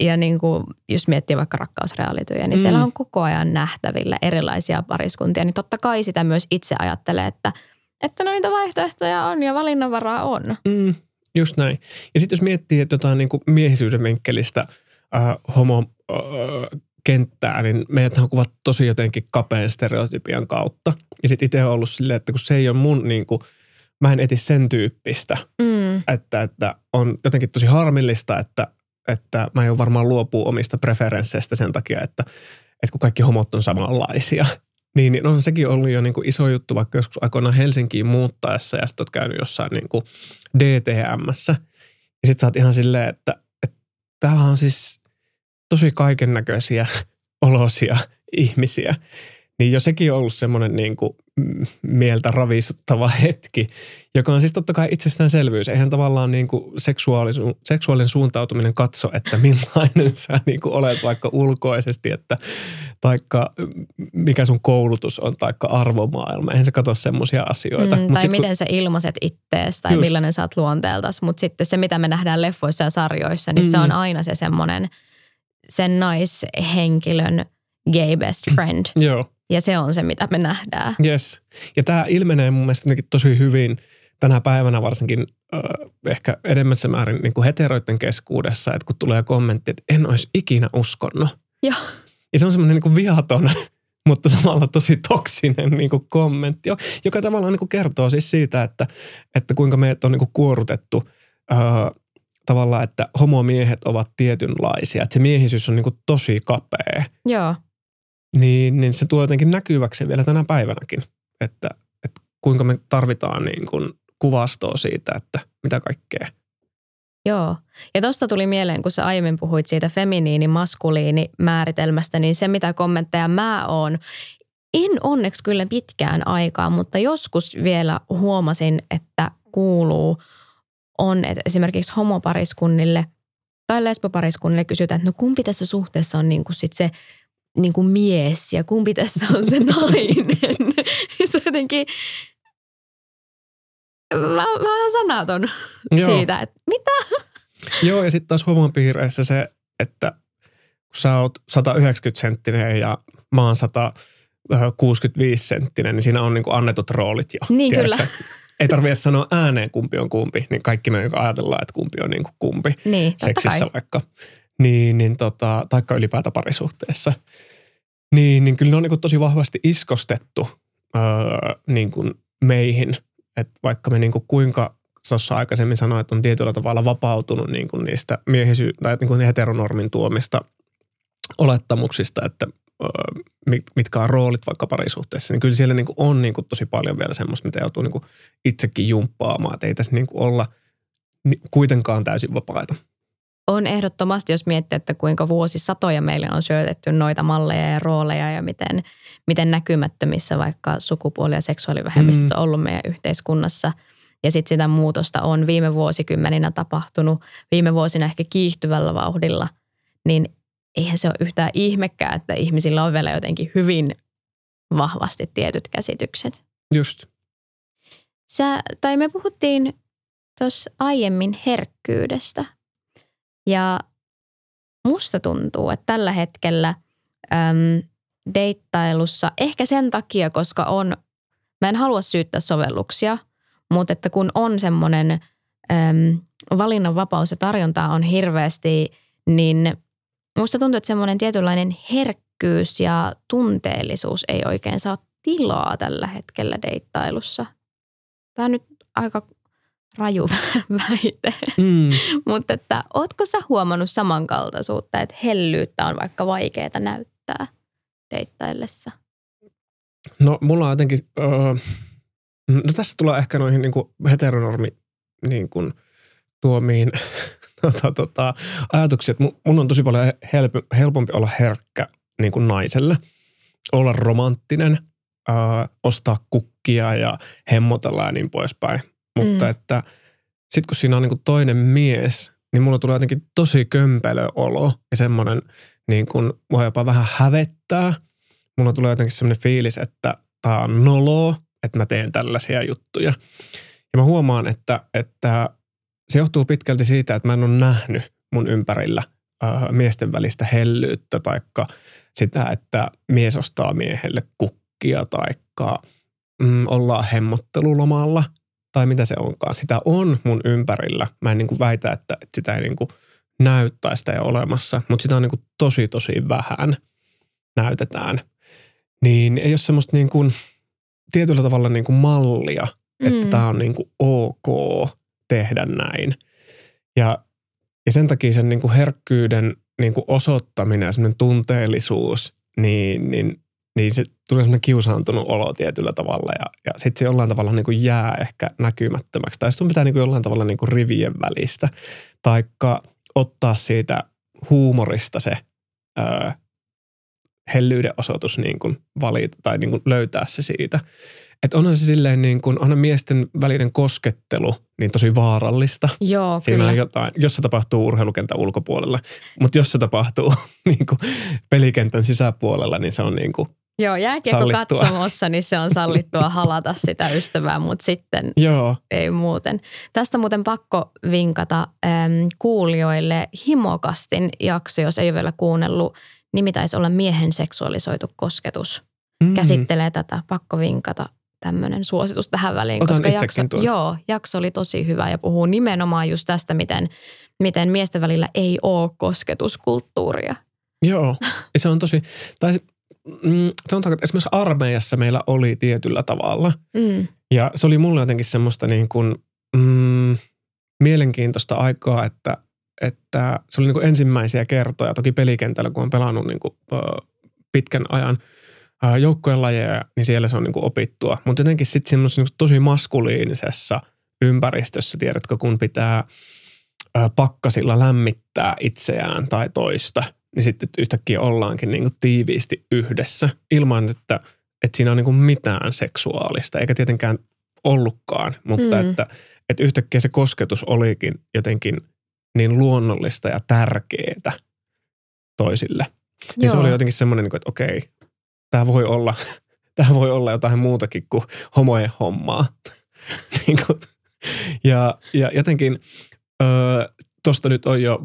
ja niin kuin, jos miettii vaikka rakkausrealityjä, niin mm. siellä on koko ajan nähtävillä erilaisia pariskuntia. Niin totta kai sitä myös itse ajattelee, että, että no niitä vaihtoehtoja on ja valinnanvaraa on. Mm, just näin. Ja sitten jos miettii, että jotain niin kuin miehisyyden vinkkelistä äh, homo äh, kenttää, niin meidät on kuvattu tosi jotenkin kapeen stereotypian kautta. Ja sitten itse on ollut silleen, että kun se ei ole mun niin kuin, mä en eti sen tyyppistä, mm. että, että on jotenkin tosi harmillista, että, että mä en varmaan luopua omista preferensseistä sen takia, että, että kun kaikki homot on samanlaisia. Niin, niin on sekin ollut jo niin kuin iso juttu, vaikka joskus aikoinaan Helsinkiin muuttaessa ja sitten oot käynyt jossain niin kuin DTMssä. Ja sitten sä oot ihan silleen, että, että täällä on siis tosi kaiken näköisiä olosia ihmisiä. Niin jo sekin on ollut semmoinen niin kuin mieltä ravisuttava hetki, joka on siis totta kai itsestäänselvyys. Eihän tavallaan niin kuin seksuaalisuus, seksuaalinen suuntautuminen katso, että millainen sä niin kuin olet vaikka ulkoisesti, että taikka mikä sun koulutus on, taikka arvomaailma. Eihän se katso semmoisia asioita. Mm, tai sit, miten kun... sä ilmaiset ittees tai just. millainen sä oot luonteeltas. Mutta sitten se, mitä me nähdään leffoissa ja sarjoissa, niin mm. se on aina se semmoinen – sen naishenkilön gay best friend. Joo. Ja se on se, mitä me nähdään. Yes. Ja tämä ilmenee mun mielestä tosi hyvin tänä päivänä varsinkin äh, ehkä edemmässä määrin niin kuin heteroiden keskuudessa, että kun tulee kommentti, että en olisi ikinä uskonut. Joo. Ja se on semmoinen niin kuin vihaton, mutta samalla tosi toksinen niin kuin kommentti, joka tavallaan niin kuin kertoo siis siitä, että, että kuinka meidät on niin kuin kuorutettu äh, tavallaan, että homomiehet ovat tietynlaisia. Että se miehisyys on niin kuin tosi kapea. Joo. Niin, niin se tuo jotenkin näkyväksi vielä tänä päivänäkin, että, että kuinka me tarvitaan niin kuin kuvastoa siitä, että mitä kaikkea. Joo. Ja tuosta tuli mieleen, kun sä aiemmin puhuit siitä feminiini-maskuliini määritelmästä, niin se mitä kommentteja mä oon, en onneksi kyllä pitkään aikaa, mutta joskus vielä huomasin, että kuuluu – on, että esimerkiksi homopariskunnille tai lesbopariskunnille kysytään, että no kumpi tässä suhteessa on niin kuin sit se niin kuin mies ja kumpi tässä on se nainen. se on jotenkin vähän sanaton Joo. siitä, että mitä? Joo, ja sitten taas homopiireissä se, että kun sä oot 190 senttinen ja mä oon 165 senttinen, niin siinä on niin kuin annetut roolit jo. Niin tiedätkö? kyllä. Ei tarvitse sanoa ääneen kumpi on kumpi, niin kaikki me niinku ajatellaan, että kumpi on niin kuin kumpi Niin, seksissä kai. vaikka. Niin, niin tota, taikka ylipäätään parisuhteessa. Niin, niin kyllä ne on niin kuin tosi vahvasti iskostettu öö, niin kuin meihin. Että vaikka me niin kuin kuinka tuossa aikaisemmin sanoin, että on tietyllä tavalla vapautunut niin kuin niistä miehisy- tai niin kuin heteronormin tuomista olettamuksista, että mitkä on roolit vaikka parisuhteessa, niin kyllä siellä niin kuin on niin kuin tosi paljon vielä semmoista, mitä joutuu niin kuin itsekin jumppaamaan, että ei tässä niin kuin olla kuitenkaan täysin vapaita. On ehdottomasti, jos miettii, että kuinka vuosisatoja meille on syötetty noita malleja ja rooleja ja miten, miten näkymättömissä vaikka sukupuoli- ja seksuaalivähemmistöt Mm. on ollut meidän yhteiskunnassa. Ja sitten sitä muutosta on viime vuosikymmeninä tapahtunut, viime vuosina ehkä kiihtyvällä vauhdilla, niin eihän se ole yhtään ihmekään, että ihmisillä on vielä jotenkin hyvin vahvasti tietyt käsitykset. Just. Sä, tai me puhuttiin tuossa aiemmin herkkyydestä. Ja musta tuntuu, että tällä hetkellä äm, deittailussa, ehkä sen takia, koska on, mä en halua syyttää sovelluksia, mutta että kun on semmoinen äm, valinnanvapaus ja tarjontaa on hirveästi, niin musta tuntuu, että semmoinen tietynlainen herkkyys ja tunteellisuus ei oikein saa tilaa tällä hetkellä deittailussa. Tämä on nyt aika raju väite. Mm. Mutta että ootko sä huomannut samankaltaisuutta, että hellyyttä on vaikka vaikeaa näyttää deittaillessa? No mulla on jotenkin, öö, no tässä tulee ehkä noihin niin kuin heteronormi niin kuin, tuomiin tota, tota, ajatuksia, että mu- mun on tosi paljon help, helpompi olla herkkä niin kuin naiselle, olla romanttinen, öö, ostaa kukkia ja hemmotella ja niin poispäin. Mutta Mm. että sitten kun siinä on niin kuin toinen mies, niin mulla tulee jotenkin tosi kömpelö olo ja semmoinen niin kuin, mua jopa vähän hävettää. Mulla tulee jotenkin semmoinen fiilis, että tää on noloa, että mä teen tällaisia juttuja. Ja mä huomaan, että, että se johtuu pitkälti siitä, että mä en ole nähnyt mun ympärillä äh, miesten välistä hellyyttä taikka sitä, että mies ostaa miehelle kukkia taikka mm, ollaan hemmottelulomalla tai mitä se onkaan. Sitä on mun ympärillä. Mä en niin kuin väitä, että, että sitä ei niin kuin näy tai sitä ei ole olemassa, mutta sitä on niin kuin tosi tosi vähän näytetään. Niin ei ole semmoista niin kuin tietyllä tavalla niin kuin mallia, että Mm. tämä on niin kuin ok tehdä näin. Ja, ja sen takia sen niin kuin herkkyyden niin kuin osoittaminen ja semmoinen tunteellisuus, niin, niin, niin se tulee semmoinen kiusaantunut olo tietyllä tavalla ja, ja sitten se jollain tavalla niin kuin jää ehkä näkymättömäksi. Tai sitten pitää niin kuin jollain tavalla niin kuin rivien välistä. Taikka ottaa siitä huumorista se öö, hellyyden osoitus niin kuin valita tai niin kuin löytää se siitä. Että onhan se silleen niin kuin, onhan miesten välinen koskettelu niin tosi vaarallista. Joo, Siinä kyllä. on jotain, jos se tapahtuu urheilukentän ulkopuolella, mutta jos se tapahtuu niin kuin pelikentän sisäpuolella, niin se on niin kuin, Joo, jääkiekko katsomossa, niin se on sallittua halata sitä ystävää, mutta sitten joo, ei muuten. Tästä muuten pakko vinkata äm, kuulijoille Himokastin jakso, jos ei ole vielä kuunnellut. Nimi taisi olla miehen seksuaalisoitu kosketus. mm, Käsittelee tätä, pakko vinkata tämmöinen suositus tähän väliin. Otan koska jakso, tuon. joo, jakso oli tosi hyvä ja puhuu nimenomaan just tästä, miten, miten miesten välillä ei ole kosketuskulttuuria. Joo, ja se on tosi, tai mm, sanotaanko, että esimerkiksi armeijassa meillä oli tietyllä tavalla. Mm. Ja se oli mulle jotenkin semmoista niin kuin, mm, mielenkiintoista aikaa, että, että se oli niin kuin ensimmäisiä kertoja, toki pelikentällä, kun on pelannut niin kuin, ö, pitkän ajan joukkojen lajeja, niin siellä se on niin kuin opittua. Mutta jotenkin sitten semmoisessa niin tosi maskuliinisessa ympäristössä, tiedätkö, kun pitää pakkasilla lämmittää itseään tai toista, niin sitten yhtäkkiä ollaankin niin kuin tiiviisti yhdessä ilman, että, että siinä on niin kuin mitään seksuaalista, eikä tietenkään ollutkaan, mutta Mm. että, että yhtäkkiä se kosketus olikin jotenkin niin luonnollista ja tärkeää toisille. Niin se oli jotenkin semmoinen, että okei, tämä voi olla, tämä voi olla jotain muutakin kuin homojen hommaa. niin kuin, ja, ja jotenkin tuosta nyt on jo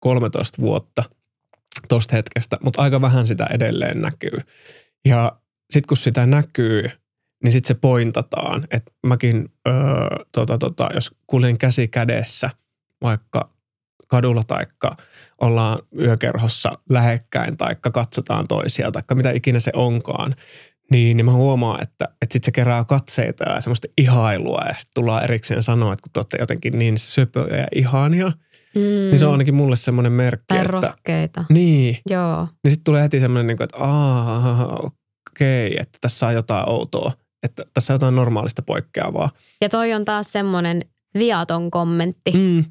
13 vuotta tuosta hetkestä, mutta aika vähän sitä edelleen näkyy. Ja sitten kun sitä näkyy, niin sitten se pointataan. Että mäkin, öö, tota, tota, jos kuljen käsi kädessä vaikka kadulla taikka ollaan yökerhossa lähekkäin taikka katsotaan toisia taikka mitä ikinä se onkaan, niin, niin mä huomaan, että, että sitten se kerää katseita ja semmoista ihailua ja sitten tullaan erikseen sanoa, että kun te olette jotenkin niin söpöjä ja ihania, mm. niin se on ainakin mulle semmoinen merkki, Tai että... rohkeita. Niin, Joo. niin sitten tulee heti semmoinen, niin kuin, että aah, okei, että tässä on jotain outoa, että tässä on jotain normaalista poikkeavaa. Ja toi on taas semmoinen viaton kommentti. Mm.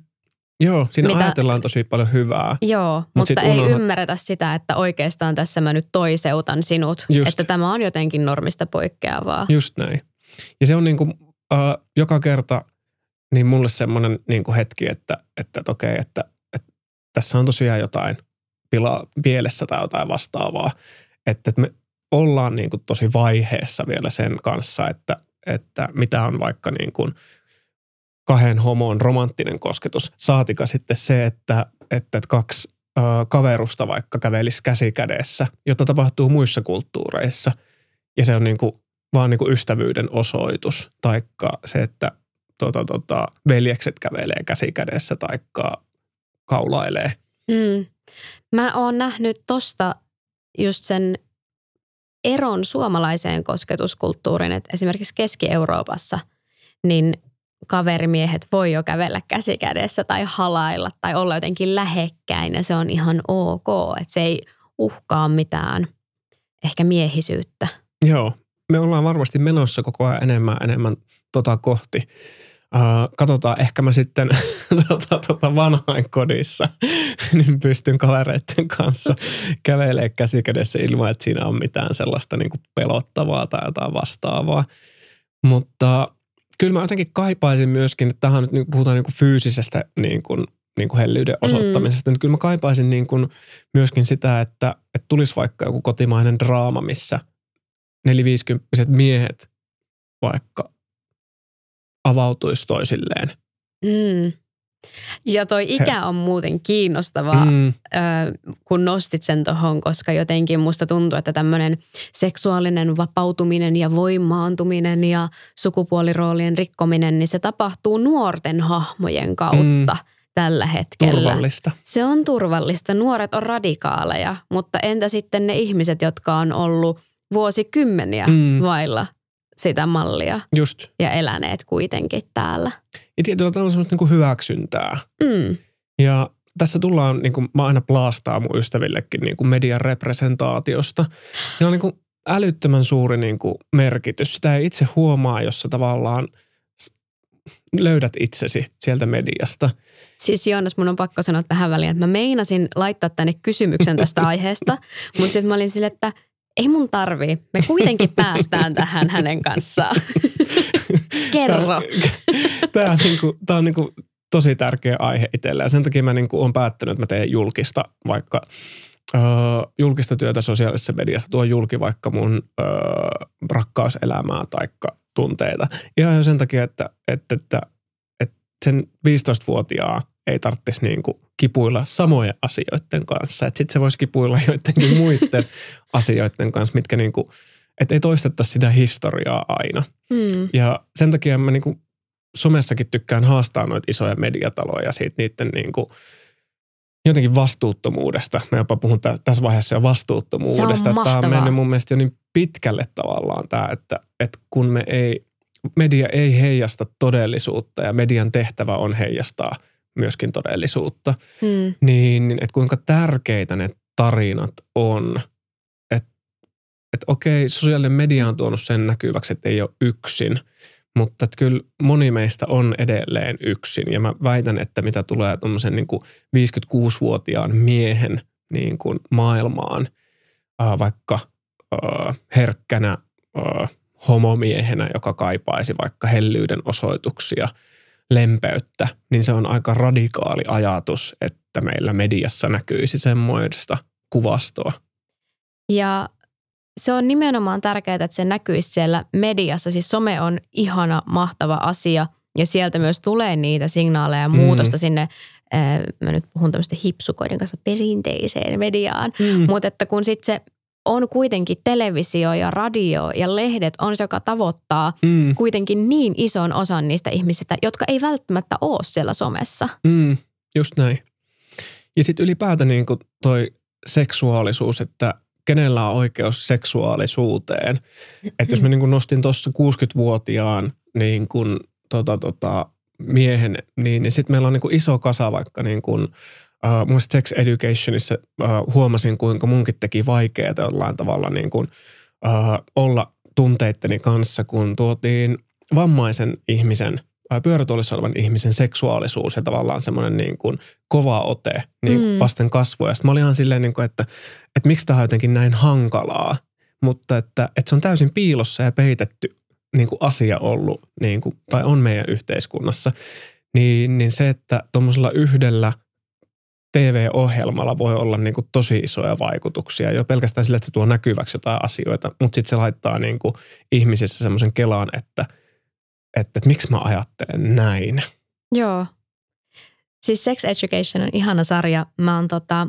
Joo, siinä Mitä- ajatellaan tosi paljon hyvää. Joo, Mut mutta sit ei unohdat- ymmärretä sitä, että oikeastaan tässä mä nyt toiseutan sinut. Just. Että tämä on jotenkin normista poikkeavaa. Just näin. Ja se on niin kuin, äh, joka kerta niin mulle semmoinen niin kuin hetki, että, että, että okei, että, että tässä on tosiaan jotain pila, pielessä tai jotain vastaavaa. Että, että me ollaan niin kuin tosi vaiheessa vielä sen kanssa, että, että mitä on vaikka niin kuin kahden homoon romanttinen kosketus. Saatika sitten se, että, että, kaksi kaverusta vaikka kävelisi käsi kädessä, jota tapahtuu muissa kulttuureissa. Ja se on niin kuin vaan niin kuin ystävyyden osoitus, taikka se, että tota, tota, veljekset kävelee käsi kädessä, taikka kaulailee. Mm. Mä oon nähnyt tosta just sen eron suomalaiseen kosketuskulttuuriin, että esimerkiksi Keski-Euroopassa niin kaverimiehet voi jo kävellä käsi kädessä tai halailla tai olla jotenkin lähekkäin ja se on ihan ok, että se ei uhkaa mitään ehkä miehisyyttä. Joo, me ollaan varmasti menossa koko ajan enemmän enemmän tota kohti. Uh, katsotaan, ehkä mä sitten tota, tota vanhain kodissa niin pystyn kavereiden kanssa kävelemään käsi kädessä ilman, että siinä on mitään sellaista niin kuin pelottavaa tai jotain vastaavaa. Mutta kyllä mä jotenkin kaipaisin myöskin, että tähän nyt niin puhutaan niin kuin fyysisestä niin kuin, niin kuin hellyyden osoittamisesta, mm. niin kyllä mä kaipaisin niin kuin myöskin sitä, että, että tulisi vaikka joku kotimainen draama, missä neliviisikymppiset miehet vaikka avautuisi toisilleen. Mm. Ja toi ikä on muuten kiinnostavaa, Mm, kun nostit sen tuohon, koska jotenkin musta tuntuu, että tämmöinen seksuaalinen vapautuminen ja voimaantuminen ja sukupuoliroolien rikkominen, niin se tapahtuu nuorten hahmojen kautta mm. tällä hetkellä. turvallista. Se on turvallista. Nuoret on radikaaleja, mutta entä sitten ne ihmiset, jotka on ollut vuosikymmeniä Mm. mm. vailla sitä mallia Just. ja eläneet kuitenkin täällä. Ja tietyllä tavalla semmoista niin hyväksyntää. Mm. Ja tässä tullaan, niin kuin mä aina plaastaa mun ystävillekin niin kuin median representaatiosta. Se on niin kuin älyttömän suuri niin kuin merkitys. Sitä ei itse huomaa, jos sä tavallaan löydät itsesi sieltä mediasta. Siis Joonas, mun on pakko sanoa tähän väliin, että mä meinasin laittaa tänne kysymyksen tästä aiheesta, mutta sitten mä olin sille, että ei mun tarvii. Me kuitenkin päästään tähän hänen kanssaan. Kerro. Tämä on, niinku, tää on niinku tosi tärkeä aihe itselle ja sen takia mä niinku olen päättänyt, että mä teen julkista vaikka öö, julkista työtä sosiaalisessa mediassa. Tuo julki vaikka mun öö, rakkauselämää taikka tunteita. Ihan jo sen takia, että, että, että, että sen 15-vuotiaa ei tarvitsisi niinku kipuilla samojen asioiden kanssa. Että sitten se voisi kipuilla joidenkin muiden asioiden kanssa, mitkä niinku, että ei toistettaisi sitä historiaa aina. Mm. Ja sen takia mä niinku somessakin tykkään haastaa noita isoja mediataloja siitä niiden niinku jotenkin vastuuttomuudesta. Mä jopa puhun tä- tässä vaiheessa jo vastuuttomuudesta. Se on että Tämä on mennyt mun mielestä jo niin pitkälle tavallaan tämä, että, että kun me ei, media ei heijasta todellisuutta ja median tehtävä on heijastaa myöskin todellisuutta, Mm. niin, että kuinka tärkeitä ne tarinat on. Että et okei, sosiaalinen media on tuonut sen näkyväksi, että ei ole yksin, mutta että kyllä moni meistä on edelleen yksin. Ja mä väitän, että mitä tulee tuommoisen niin 56-vuotiaan miehen niin kuin maailmaan, ää, vaikka ää, herkkänä ää, homomiehenä, joka kaipaisi vaikka hellyyden osoituksia, lempeyttä, niin se on aika radikaali ajatus, että meillä mediassa näkyisi semmoista kuvastoa. Ja se on nimenomaan tärkeää, että se näkyisi siellä mediassa. Siis some on ihana, mahtava asia ja sieltä myös tulee niitä signaaleja ja Mm. muutosta sinne, äh, mä nyt puhun tämmöistä hipsukoiden kanssa perinteiseen mediaan. Mm. Mutta että kun sitten se on kuitenkin televisio ja radio ja lehdet on se, joka tavoittaa Mm, kuitenkin niin ison osan niistä ihmisistä, jotka ei välttämättä ole siellä somessa. mm, just näin. Ja sitten ylipäätään niin kuin toi seksuaalisuus, että kenellä on oikeus seksuaalisuuteen. Että jos mä niin kuin nostin tuossa 60-vuotiaan niin kuin, tota, tota, miehen, niin, niin sitten meillä on niin kuin iso kasa vaikka niin kuin, Uh, mun mielestä Sex Educationissa uh, huomasin, kuinka munkin teki vaikeaa jollain tavalla niin kuin, uh, olla tunteitteni kanssa, kun tuotiin vammaisen ihmisen, uh, pyörätuolissa olevan ihmisen seksuaalisuus ja tavallaan semmoinen niin kuin kova ote niin kuin Mm. vasten kasvoja. Sitten mä olin ihan silleen, niin kuin, että, että miksi tämä on jotenkin näin hankalaa, mutta että, että se on täysin piilossa ja peitetty niin kuin asia ollut, niin kuin, tai on meidän yhteiskunnassa, niin, niin se, että tuommoisella yhdellä TV-ohjelmalla voi olla niin kuin tosi isoja vaikutuksia. Jo pelkästään sillä, että se tuo näkyväksi jotain asioita, mutta sitten se laittaa niin kuin ihmisissä semmoisen kelaan, että, että, että miksi mä ajattelen näin. Joo. Siis Sex Education on ihana sarja. Mä oon tota,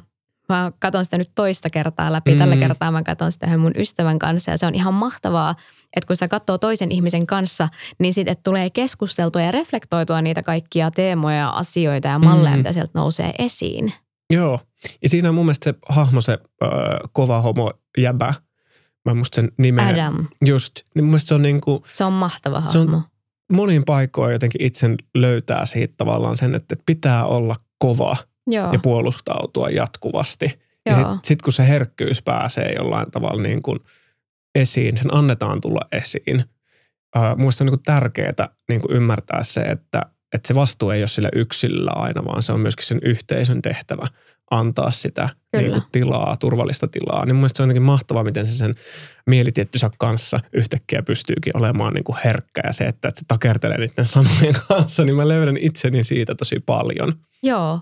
mä katon sitä nyt toista kertaa läpi. Mm. Tällä kertaa mä katon sitä yhden mun ystävän kanssa ja se on ihan mahtavaa, että kun sitä katsoo toisen ihmisen kanssa, niin sitten tulee keskusteltua ja reflektoitua niitä kaikkia teemoja ja asioita ja malleja, Mm. mitä sieltä nousee esiin. Joo. Ja siinä on mun mielestä se hahmo, se ö, kova homo jäbä. Mä en muista sen nimeä. Adam, Just. Niin mun mielestä se on niin kuin, se on mahtava Se on- hahmo. monin paikoin jotenkin itsen löytää siitä tavallaan sen, että pitää olla kova Joo, ja puolustautua jatkuvasti. Ja sitten sit kun se herkkyys pääsee jollain tavalla niin kuin esiin, sen annetaan tulla esiin. Äh, Mielestäni on niin tärkeää niin ymmärtää se, että, että se vastuu ei ole sillä yksilöllä aina, vaan se on myöskin sen yhteisön tehtävä antaa sitä Kyllä. niin kuin tilaa, turvallista tilaa. Niin mun mielestä se on jotenkin mahtavaa, miten se sen mielitiettynsä kanssa yhtäkkiä pystyykin olemaan niin kuin herkkä ja se, että, että se takertelee niiden sanojen kanssa, niin mä löydän itseni siitä tosi paljon. Joo.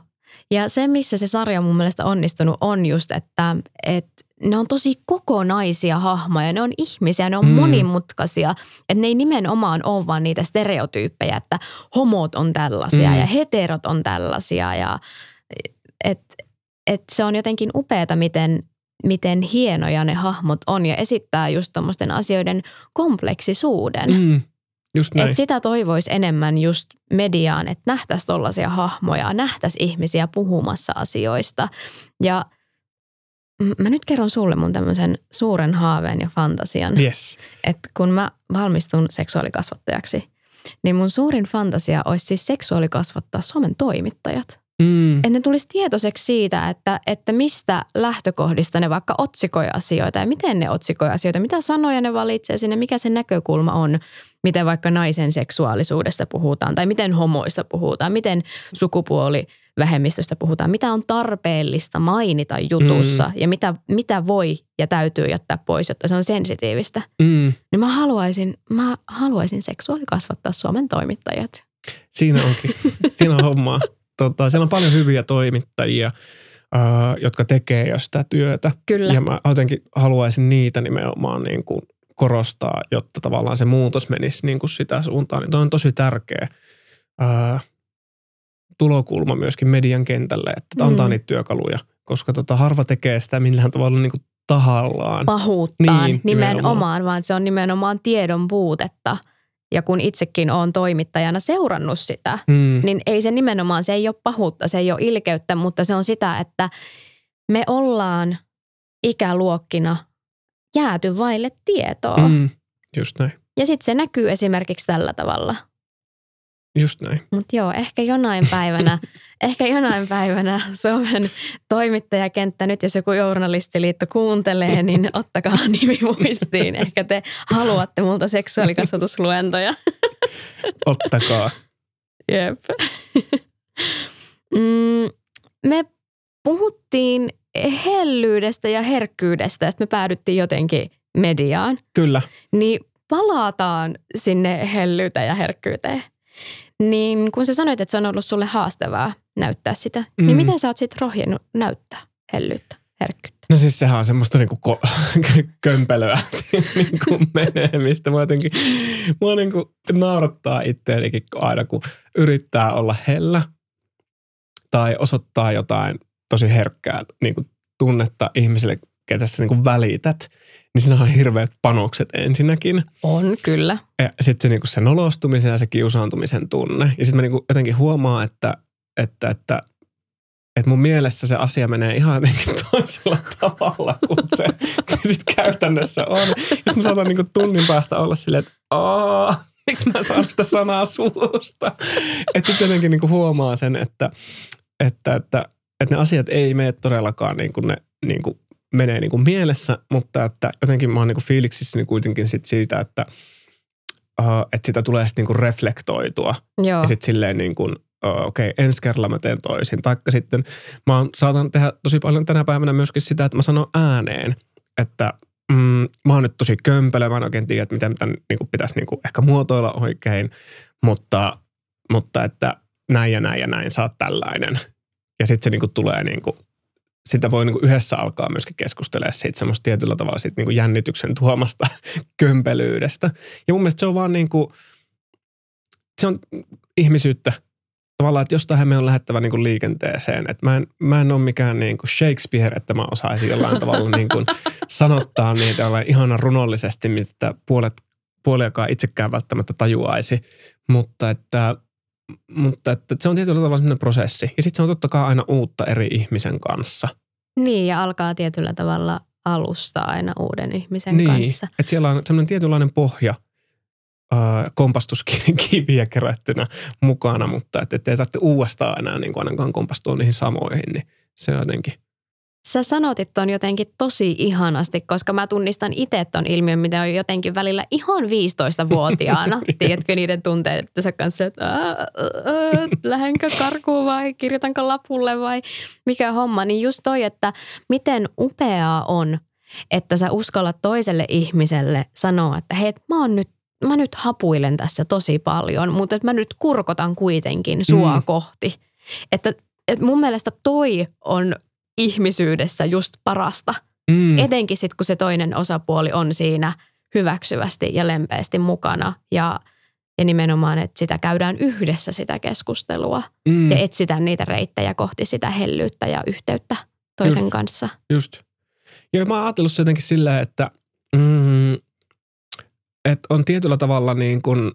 Ja se, missä se sarja on mun mielestä onnistunut, on just, että, että ne on tosi kokonaisia hahmoja. Ne on ihmisiä, ne on Mm. monimutkaisia. Että ne ei nimenomaan ole vaan niitä stereotyyppejä, että homot on tällaisia mm. ja heterot on tällaisia. Ja, et, et se on jotenkin upeata, miten, miten hienoja ne hahmot on ja esittää just tuommoisten asioiden kompleksisuuden. Mm, just näin. Et sitä toivoisi enemmän just mediaan, että nähtäisiin tollaisia hahmoja, nähtäisiin ihmisiä puhumassa asioista. Ja mä nyt kerron sulle mun tämmöisen suuren haaveen ja fantasian, Yes. että kun mä valmistun seksuaalikasvattajaksi, niin mun suurin fantasia olisi siis seksuaalikasvattaa Suomen toimittajat. Mm, Että ne tulisi tietoiseksi siitä, että, että mistä lähtökohdista ne vaikka otsikoi asioita ja miten ne otsikoi asioita, mitä sanoja ne valitsee sinne, mikä se näkökulma on, miten vaikka naisen seksuaalisuudesta puhutaan tai miten homoista puhutaan, miten sukupuoli vähemmistöstä puhutaan, mitä on tarpeellista mainita jutussa mm. ja mitä, mitä voi ja täytyy jättää pois, jotta se on sensitiivistä. mm. Niin mä haluaisin, mä haluaisin seksuaalikasvattaa Suomen toimittajat. Siinä onkin. Siinä on hommaa. Tota, siellä on paljon hyviä toimittajia, ää, jotka tekee jo sitä työtä. Kyllä. Ja mä jotenkin haluaisin niitä nimenomaan niin kuin korostaa, jotta tavallaan se muutos menisi niin kuin sitä suuntaan. Niin toi on tosi tärkeä ää, tulokulma myöskin median kentälle, että Mm. antaa niitä työkaluja, koska tota, harva tekee sitä millään tavalla niin kuin tahallaan. pahuuttaan Niin, niin, nimenomaan, nimenomaan. vaan se on nimenomaan tiedon puutetta. Ja kun itsekin olen toimittajana seurannut sitä, Mm, niin ei se nimenomaan, se ei ole pahuutta, se ei ole ilkeyttä, mutta se on sitä, että me ollaan ikäluokkina jääty vaille tietoa. Mm. just näin. Ja sitten se näkyy esimerkiksi tällä tavalla. Just näin. Mutta joo, ehkä jonain päivänä, ehkä jonain päivänä Suomen toimittajakenttä, nyt jos joku journalistiliitto kuuntelee, niin ottakaa nimi muistiin. Ehkä te haluatte multa seksuaalikasvatusluentoja. Ottakaa. Jep. Mm, me puhuttiin hellyydestä ja herkkyydestä ja sitten me päädyttiin jotenkin mediaan. Kyllä. Niin palataan sinne hellyyteen ja herkkyyteen. Niin kun sä sanoit, että se on ollut sulle haastavaa näyttää sitä, mm. Mm. niin miten sä oot sitten rohjennut näyttää hellyyttä, herkkyyttä? No siis sehän on semmoista niinku ko- kömpelöä niinku menemistä. Mä jotenkin, mä niinku naurattaa itseänikin aina, kun yrittää olla hellä tai osoittaa jotain tosi herkkää niinku tunnetta ihmiselle ketä niin kuin välität, niin siinä on hirveät panokset ensinnäkin. On, kyllä. Ja sitten se, niin kuin se nolostumisen ja se kiusaantumisen tunne. Ja sitten mä niin kuin jotenkin huomaan, että, että, että että mun mielessä se asia menee ihan jotenkin toisella tavalla kuin se sitten käytännössä on. Jos mä saatan niin tunnin päästä olla silleen, että aah, miksi mä saan sitä sanaa suusta. Että sitten jotenkin niin huomaa sen, että, että, että, että ne asiat ei mene todellakaan niin kuin ne niin kuin menee niin kuin mielessä, mutta että jotenkin mä oon niin kuin fiiliksissä niin kuitenkin sit siitä, että, uh, että sitä tulee sitten niin kuin reflektoitua. Joo. Ja sitten silleen niin kuin, okei, okay, ensi kerralla mä teen toisin. Taikka sitten mä oon, saatan tehdä tosi paljon tänä päivänä myöskin sitä, että mä sanon ääneen, että mm, mä oon nyt tosi kömpelö, mä en oikein tiedä, että miten tämän niin kuin pitäisi niin kuin ehkä muotoilla oikein, mutta, mutta että näin ja näin ja näin, sä oot tällainen. Ja sitten se niin kuin tulee niin kuin, sitä voi niin kuin yhdessä alkaa myöskin keskustella siitä semmoista tietyllä tavalla siitä niin kuin jännityksen tuomasta kömpelyydestä. Ja mun mielestä se on vaan niin kuin, se on ihmisyyttä tavallaan, että jostain me on lähettävä niin kuin liikenteeseen. Että mä en, mä en ole mikään niin kuin Shakespeare, että mä osaisin jollain tavalla niin kuin sanottaa niitä jollain ihanan runollisesti, mistä puolet, puoliakaan itsekään välttämättä tajuaisi. Mutta että, mutta että se on tietyllä tavalla sellainen prosessi. Ja sitten se on totta kai aina uutta eri ihmisen kanssa. Niin, ja alkaa tietyllä tavalla alusta aina uuden ihmisen niin, kanssa. Että siellä on sellainen tietynlainen pohja – kompastuskiviä kerättynä mukana, mutta että ei tarvitse uudestaan enää niin kuin ainakaan kompastua niihin samoihin, niin se on jotenkin. Sä sanotit ton jotenkin tosi ihanasti, koska mä tunnistan itse ton ilmiön, mitä on jotenkin välillä ihan 15-vuotiaana. Tiedätkö niiden tunteiden kanssa, että ää, ää, lähdenkö karkuun vai kirjoitanko lapulle vai mikä homma. Niin just toi, että miten upeaa on, että sä uskallat toiselle ihmiselle sanoa, että hei, mä oon nyt mä nyt hapuilen tässä tosi paljon, mutta että mä nyt kurkotan kuitenkin sua mm. kohti. Että, että mun mielestä toi on ihmisyydessä just parasta. Mm. Etenkin sitten, kun se toinen osapuoli on siinä hyväksyvästi ja lempeästi mukana ja, ja nimenomaan, että sitä käydään yhdessä sitä keskustelua mm. ja etsitään niitä reittejä kohti sitä hellyyttä ja yhteyttä toisen just, kanssa. Just. Joo, mä oon ajatellut se jotenkin sillä, että mm, että on tietyllä tavalla niin kuin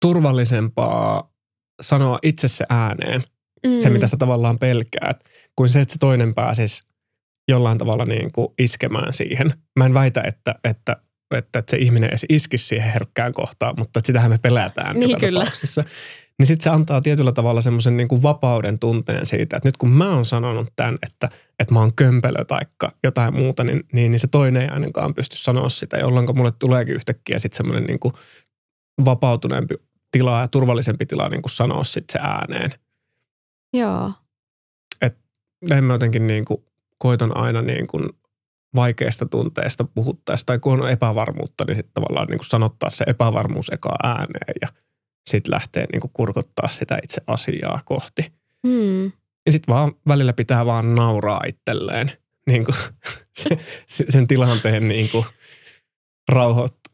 turvallisempaa sanoa itse se ääneen, mm. se mitä sä tavallaan pelkäät, kuin se, että se toinen pääsisi jollain tavalla niin kuin iskemään siihen. Mä en väitä, että, että, että, että se ihminen edes iskisi siihen herkkään kohtaan, mutta sitähän me pelätään niin kyllä. tapauksessa. Niin sitten se antaa tietyllä tavalla semmoisen niin kuin vapauden tunteen siitä, että nyt kun mä oon sanonut tämän, että, että mä oon kömpelö tai jotain muuta, niin, niin, niin se toinen ei ainakaan pysty sanoa sitä, jolloin mulle tuleekin yhtäkkiä sitten semmoinen niin kuin vapautuneempi tila ja turvallisempi tila niin kuin sanoa sitten se ääneen. Joo. Et en mä jotenkin niin kuin koitan aina niin kuin vaikeista tunteista puhuttaessa tai kun on epävarmuutta, niin sitten tavallaan niin kuin sanottaa se epävarmuus eka ääneen ja – sitten lähtee niin kuin kurkottaa sitä itse asiaa kohti. Hmm. Ja sitten vaan välillä pitää vaan nauraa itselleen niin kuin se, sen tilanteen niin kuin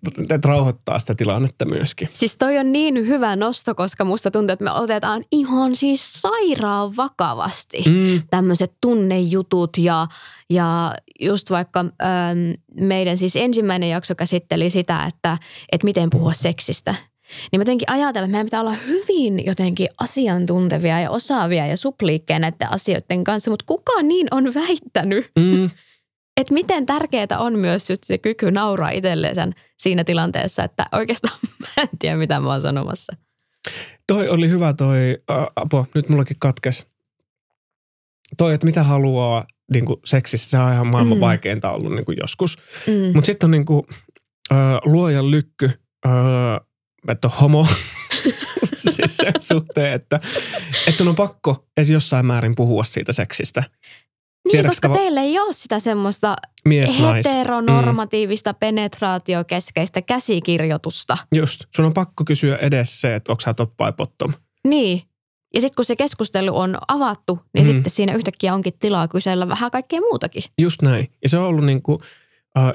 rauhoittaa rauhoittaa sitä tilannetta myöskin. Siis toi on niin hyvä nosto, koska musta tuntuu, että me otetaan ihan siis sairaan vakavasti mm. tämmöiset tunnejutut ja, ja just vaikka ähm, meidän siis ensimmäinen jakso käsitteli sitä, että, että miten puhua seksistä – niin mä jotenkin ajatella, että meidän pitää olla hyvin jotenkin asiantuntevia ja osaavia ja supliikkeja näiden asioiden kanssa, mutta kuka niin on väittänyt? Mm. Että miten tärkeää on myös just se kyky nauraa itselleen siinä tilanteessa, että oikeastaan mä en tiedä, mitä mä oon sanomassa. Toi oli hyvä toi, uh, apo, nyt mullakin katkes. Toi, että mitä haluaa niin kuin seksissä, se on ihan maailman mm. vaikeinta ollut niin kuin joskus. Mm. Mutta sitten on niin kuin, uh, luojan lykky, uh, että on homo. siis sen suhteen, että, että sun on pakko edes jossain määrin puhua siitä seksistä. Niin, Tiedätkö koska tava- teillä ei ole sitä semmoista Mies, heteronormatiivista mm. penetraatiokeskeistä käsikirjoitusta. Just. Sun on pakko kysyä edes se, että onko sä top vai bottom. Niin. Ja sitten kun se keskustelu on avattu, niin mm. sitten siinä yhtäkkiä onkin tilaa kysellä vähän kaikkea muutakin. Just näin. Ja se on ollut niin kuin, äh,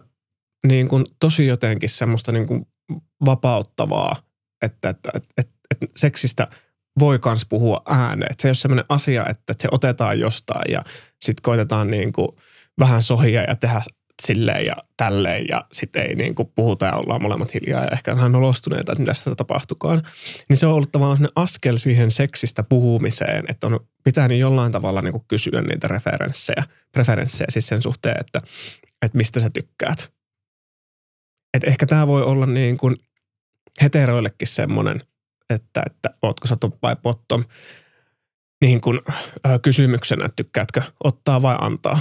niin kuin tosi jotenkin semmoista niin kuin vapauttavaa, että, että, että, että, että seksistä voi myös puhua ääneen. Että se ei ole sellainen asia, että se otetaan jostain ja sitten koitetaan niin kuin vähän sohia ja tehdä silleen ja tälleen ja sitten ei niin kuin puhuta ja ollaan molemmat hiljaa ja ehkä vähän olostuneita, että mitä sitä tapahtukaan. Niin se on ollut tavallaan askel siihen seksistä puhumiseen, että on pitänyt jollain tavalla niin kuin kysyä niitä referenssejä, preferenssejä siis sen suhteen, että, että mistä sä tykkäät. Et ehkä tämä voi olla niin kuin heteroillekin semmoinen, että, että ootko sä top vai bottom, niin kuin kysymyksenä, että tykkäätkö ottaa vai antaa.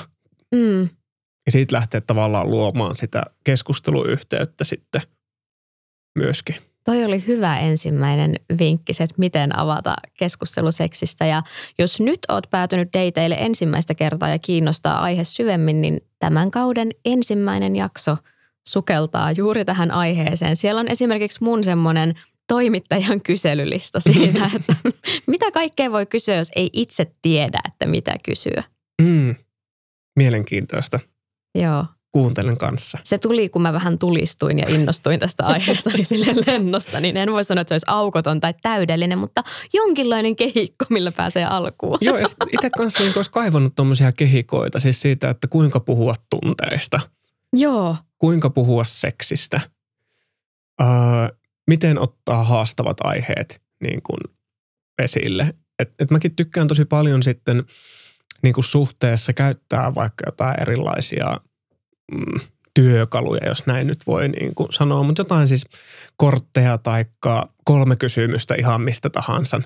Mm. Ja siitä lähtee tavallaan luomaan sitä keskusteluyhteyttä sitten myöskin. Toi oli hyvä ensimmäinen vinkki, että miten avata keskustelu seksistä. Ja jos nyt oot päätynyt dateille ensimmäistä kertaa ja kiinnostaa aihe syvemmin, niin tämän kauden ensimmäinen jakso sukeltaa juuri tähän aiheeseen. Siellä on esimerkiksi mun semmoinen toimittajan kyselylista siinä, että mitä kaikkea voi kysyä, jos ei itse tiedä, että mitä kysyä. Mm. Mielenkiintoista. Joo. Kuuntelen kanssa. Se tuli, kun mä vähän tulistuin ja innostuin tästä aiheesta niin sille lennosta, niin en voi sanoa, että se olisi aukoton tai täydellinen, mutta jonkinlainen kehikko, millä pääsee alkuun. Joo, itse kanssa niin olisi kaivannut tuommoisia kehikoita, siis siitä, että kuinka puhua tunteista. Joo. Kuinka puhua seksistä. Öö, miten ottaa haastavat aiheet niin kuin esille. Et, et mäkin tykkään tosi paljon sitten niin kuin suhteessa käyttää vaikka jotain erilaisia mm, työkaluja, jos näin nyt voi niin kuin sanoa, mutta jotain siis kortteja tai kolme kysymystä ihan mistä tahansa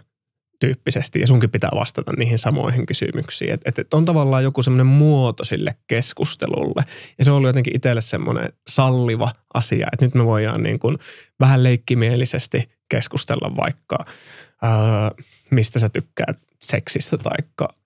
tyyppisesti ja sunkin pitää vastata niihin samoihin kysymyksiin. Että et, et on tavallaan joku semmoinen muoto sille keskustelulle ja se on ollut jotenkin itselle semmoinen salliva asia, että nyt me voidaan niin kuin vähän leikkimielisesti keskustella vaikka, ää, mistä sä tykkäät seksistä tai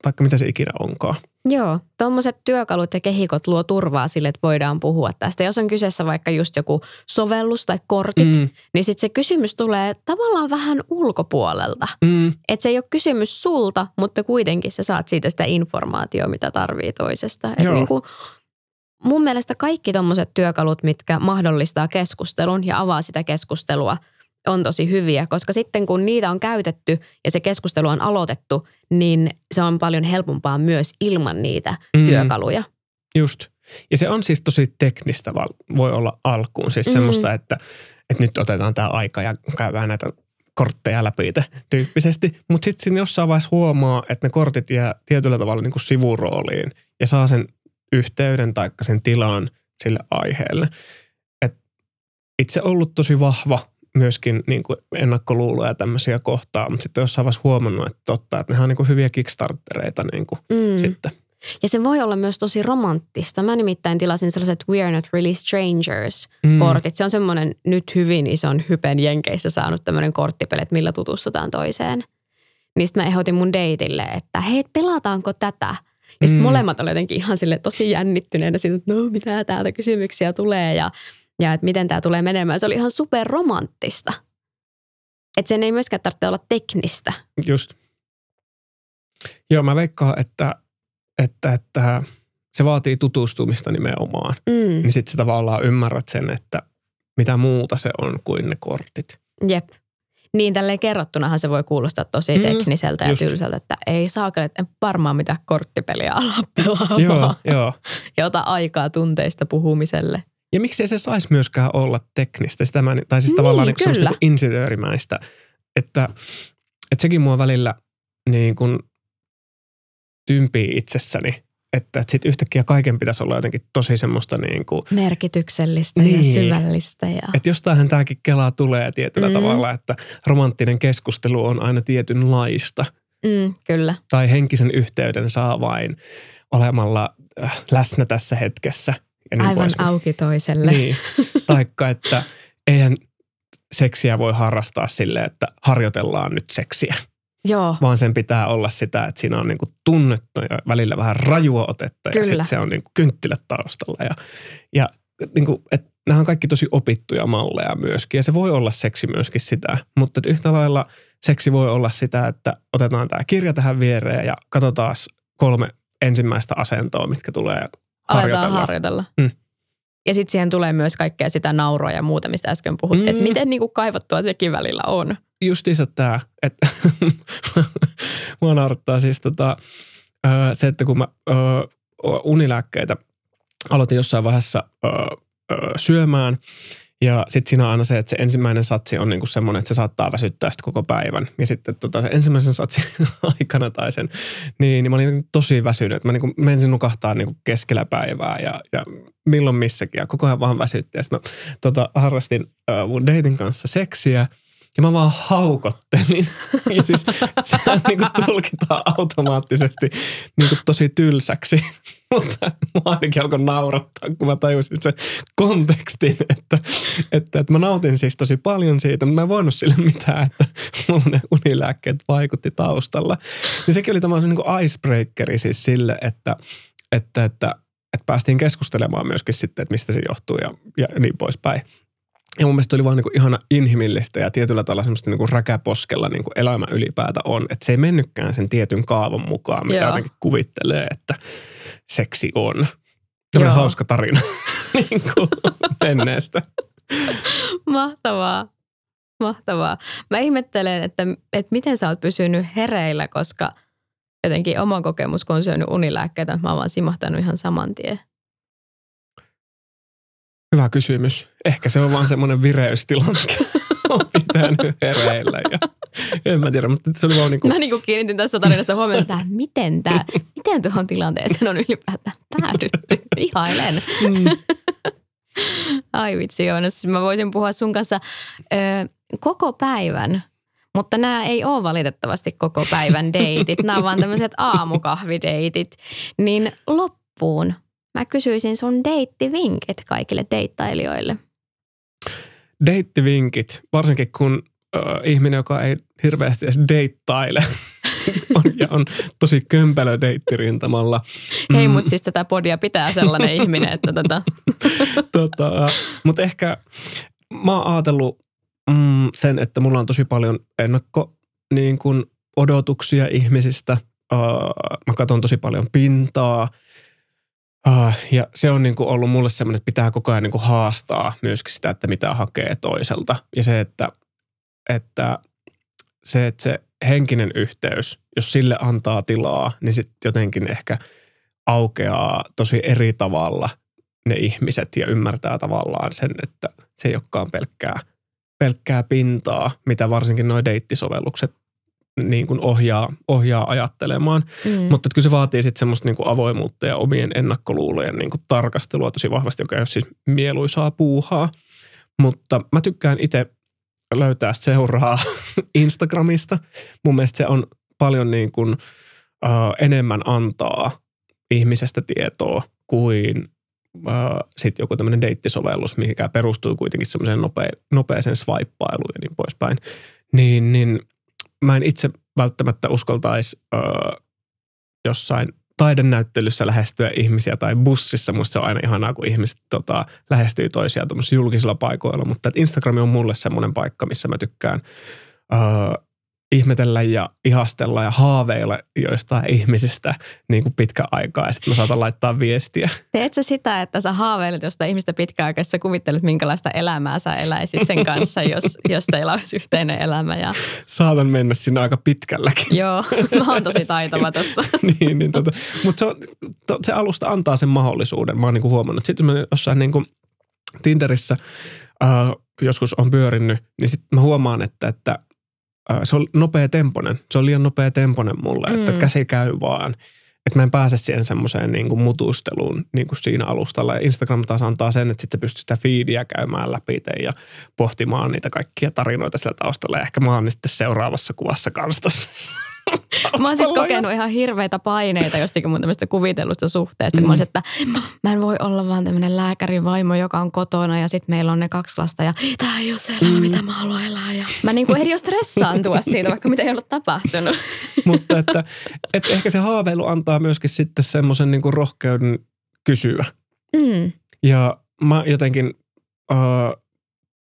taikka mitä se ikinä onkaan. Joo, tuommoiset työkalut ja kehikot luo turvaa sille, että voidaan puhua tästä. Jos on kyseessä vaikka just joku sovellus tai kortit, mm. niin sitten se kysymys tulee tavallaan vähän ulkopuolelta. Mm. Että se ei ole kysymys sulta, mutta kuitenkin sä saat siitä sitä informaatiota, mitä tarvii toisesta. Et niin kuin, mun mielestä kaikki tuommoiset työkalut, mitkä mahdollistaa keskustelun ja avaa sitä keskustelua – on tosi hyviä, koska sitten kun niitä on käytetty ja se keskustelu on aloitettu, niin se on paljon helpompaa myös ilman niitä mm. työkaluja. Just. Ja se on siis tosi teknistä, voi olla alkuun. Siis mm. semmoista, että, että nyt otetaan tämä aika ja käydään näitä kortteja läpi tyyppisesti. Mutta sitten siinä jossain vaiheessa huomaa, että ne kortit jää tietyllä tavalla niin kuin sivurooliin ja saa sen yhteyden tai sen tilan sille aiheelle. Et itse ollut tosi vahva myöskin niin kuin ennakkoluuloja tämmöisiä kohtaa, mutta sitten jossain vaiheessa huomannut, että totta, että nehän on niin kuin hyviä kickstartereita niin kuin mm. sitten. Ja se voi olla myös tosi romanttista. Mä nimittäin tilasin sellaiset We Are Not Really Strangers-kortit. Mm. Se on semmoinen nyt hyvin ison hypen jenkeissä saanut tämmöinen korttipeli, että millä tutustutaan toiseen. Niin sitten mä ehdotin mun deitille, että hei, pelataanko tätä? Ja sitten mm. molemmat oli jotenkin ihan sille tosi jännittyneenä siitä, että no mitä täältä kysymyksiä tulee. Ja ja että miten tämä tulee menemään. Se oli ihan superromanttista. Että sen ei myöskään tarvitse olla teknistä. Just. Joo, mä veikkaan, että, että, että se vaatii tutustumista nimenomaan. Mm. Niin sitten sä tavallaan ymmärrät sen, että mitä muuta se on kuin ne kortit. Jep. Niin tälleen kerrottunahan se voi kuulostaa tosi mm, tekniseltä ja just. tylsältä, että ei saa että varmaan mitä korttipeliä alaa pelaamaan. Joo, joo. Ja ota aikaa tunteista puhumiselle. Ja miksi se saisi myöskään olla teknistä, sitä mä, tai siis niin, tavallaan niin, semmoista niin insinöörimäistä, että, että sekin mua välillä niin kuin tympii itsessäni, että, että sitten yhtäkkiä kaiken pitäisi olla jotenkin tosi semmoista niin kuin, Merkityksellistä niin, ja syvällistä. Ja... Että jostainhan tämäkin kelaa tulee tietyllä mm. tavalla, että romanttinen keskustelu on aina tietynlaista. Mm, kyllä. Tai henkisen yhteyden saa vain olemalla äh, läsnä tässä hetkessä – ja niin Aivan auki toiselle. Niin. Taikka, että eihän seksiä voi harrastaa silleen, että harjoitellaan nyt seksiä. Joo. Vaan sen pitää olla sitä, että siinä on niinku tunnettu ja välillä vähän rajua otetta Kyllä. ja sitten se on niinku kynttilät taustalla. Ja, ja niinku, että nämä on kaikki tosi opittuja malleja myöskin ja se voi olla seksi myöskin sitä. Mutta yhtä lailla seksi voi olla sitä, että otetaan tämä kirja tähän viereen ja katsotaan kolme ensimmäistä asentoa, mitkä tulee. Aletaan harjoitella. Mm. Ja sitten siihen tulee myös kaikkea sitä nauroa ja muuta, mistä äsken puhuttiin. Mm. Että miten niin kuin kaivattua sekin välillä on. Justiinsa tämä, että mua naurattaa siis tota, se, että kun mä unilääkkeitä aloitin jossain vaiheessa ö, ö, syömään. Ja sitten siinä on aina se, että se ensimmäinen satsi on niinku semmoinen, että se saattaa väsyttää sitten koko päivän. Ja sitten tota, se ensimmäisen satsin aikana tai sen, niin, niin mä olin tosi väsynyt. Mä niinku menisin nukahtaa niinku keskellä päivää ja, ja milloin missäkin. Ja koko ajan vaan väsytti. Ja mä tota, harrastin äh, mun deitin kanssa seksiä – ja mä vaan haukottelin. Ja siis sehän niin kuin tulkitaan automaattisesti niin kuin tosi tylsäksi. Mutta mä ainakin alkoi naurattaa, kun mä tajusin sen kontekstin, että, että, että mä nautin siis tosi paljon siitä, mutta mä en voinut sille mitään, että mulla ne unilääkkeet vaikutti taustalla. Niin sekin oli tämmöinen niin kuin icebreakeri siis sille, että, että, että, että päästiin keskustelemaan myöskin sitten, että mistä se johtuu ja, ja niin poispäin. Ja mun mielestä oli vaan niin kuin ihana inhimillistä ja tietyllä tavalla semmoista niin kuin räkäposkella niin kuin elämä ylipäätä on. Että se ei mennytkään sen tietyn kaavan mukaan, mitä Joo. jotenkin kuvittelee, että seksi on. Tämmöinen hauska tarina niin kuin menneestä. Mahtavaa. Mahtavaa. Mä ihmettelen, että, että miten sä oot pysynyt hereillä, koska jotenkin oma kokemus, kun on syönyt unilääkkeitä, mä oon vaan simahtanut ihan saman tien. Hyvä kysymys. Ehkä se on vaan semmoinen vireystila, mikä on pitänyt hereillä. Ja en mä tiedä, mutta se oli vaan niin kuin... Mä niin kuin kiinnitin tässä tarinassa huomioon, että miten, tämä, miten tuohon tilanteeseen on ylipäätään päädytty. Ihailen. Mm. Ai vitsi, Joonas. Mä voisin puhua sun kanssa ö, koko päivän mutta nämä ei ole valitettavasti koko päivän deitit. Nämä on vaan tämmöiset aamukahvideitit. Niin loppuun Mä kysyisin sun deittivinkit kaikille deittailijoille. Deittivinkit, varsinkin kun äh, ihminen, joka ei hirveästi edes deittaile, on, ja on tosi kömpelö deittirintamalla. Hei, mm. mutta siis tätä podia pitää sellainen ihminen, että tota. tota, mutta ehkä mä oon ajatellut mm, sen, että mulla on tosi paljon ennakko niin kun odotuksia ihmisistä. Uh, mä katson tosi paljon pintaa – Uh, ja se on niin kuin ollut mulle semmoinen, että pitää koko ajan niin kuin haastaa myöskin sitä, että mitä hakee toiselta. Ja se, että, että se, että se henkinen yhteys, jos sille antaa tilaa, niin sitten jotenkin ehkä aukeaa tosi eri tavalla ne ihmiset ja ymmärtää tavallaan sen, että se ei olekaan pelkkää, pelkkää pintaa, mitä varsinkin nuo deittisovellukset niin kuin ohjaa, ohjaa ajattelemaan. Mm. Mutta kyllä se vaatii sitten semmoista niin kuin avoimuutta ja omien ennakkoluulojen niin kuin tarkastelua tosi vahvasti, joka ei ole siis mieluisaa puuhaa. Mutta mä tykkään itse löytää seuraa Instagramista. Mun mielestä se on paljon niin kuin, uh, enemmän antaa ihmisestä tietoa kuin uh, sitten joku tämmöinen deittisovellus, mikä perustuu kuitenkin semmoiseen nopea, nopeeseen swipeiluun ja niin poispäin. Niin, niin – mä en itse välttämättä uskaltaisi öö, jossain taidenäyttelyssä lähestyä ihmisiä tai bussissa. Musta se on aina ihanaa, kun ihmiset tota, lähestyy toisiaan julkisilla paikoilla, mutta Instagram on mulle semmoinen paikka, missä mä tykkään öö, ihmetellä ja ihastella ja haaveilla joistain ihmisistä niin kuin pitkä aikaa ja sitten mä saatan laittaa viestiä. Teetkö sitä, että sä haaveilet jostain ihmistä pitkä aikaa, sä kuvittelet minkälaista elämää sä eläisit sen kanssa, jos, jos teillä olisi yhteinen elämä? Ja... Saatan mennä sinne aika pitkälläkin. Joo, mä oon tosi taitava tuossa. niin, niin tota, mutta se, se alusta antaa sen mahdollisuuden, mä oon niin huomannut. Sitten mä jossain niin kuin Tinderissä äh, joskus on pyörinyt, niin sitten mä huomaan, että, että se on nopea temponen. Se on liian nopea temponen mulle, mm. että käsi käy vaan. Että mä en pääse siihen semmoiseen niin kuin mutusteluun niin kuin siinä alustalla. Ja Instagram taas antaa sen, että sitten sä pystyt sitä feedia käymään läpi ja pohtimaan niitä kaikkia tarinoita sillä taustalla. Ja ehkä mä oon sitten seuraavassa kuvassa kanssa Mä oon siis kokenut ihan hirveitä paineita jostakin mun tämmöistä kuvitellusta suhteesta. Mm. Mä olisin, että mä en voi olla vaan tämmöinen lääkärin vaimo, joka on kotona ja sitten meillä on ne kaksi lasta ja tää ei ole se elämä, mm. mitä mä haluan elää. Ja mä niin kuin ehdin jo tuossa siitä, vaikka mitä ei ollut tapahtunut. Mutta että, että ehkä se haaveilu antaa myöskin sitten semmoisen niin kuin rohkeuden kysyä. Mm. Ja mä jotenkin, äh,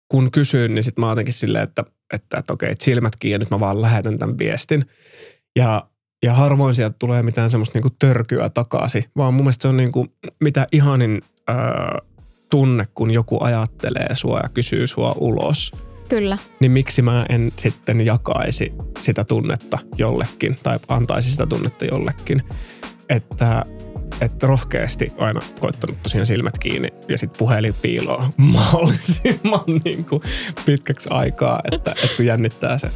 kun kysyn, niin sitten mä jotenkin silleen, että, että, että okei, että silmät kiinni ja nyt mä vaan lähetän tämän viestin. Ja, ja harvoin sieltä tulee mitään semmoista niinku törkyä takaisin, vaan mun mielestä se on niinku mitä ihanin öö, tunne, kun joku ajattelee sua ja kysyy sua ulos. Kyllä. Niin miksi mä en sitten jakaisi sitä tunnetta jollekin tai antaisi sitä tunnetta jollekin. Että että rohkeasti aina koittanut tosiaan silmät kiinni ja sitten puhelin piiloon mahdollisimman niin kuin pitkäksi aikaa, että, että kun jännittää se,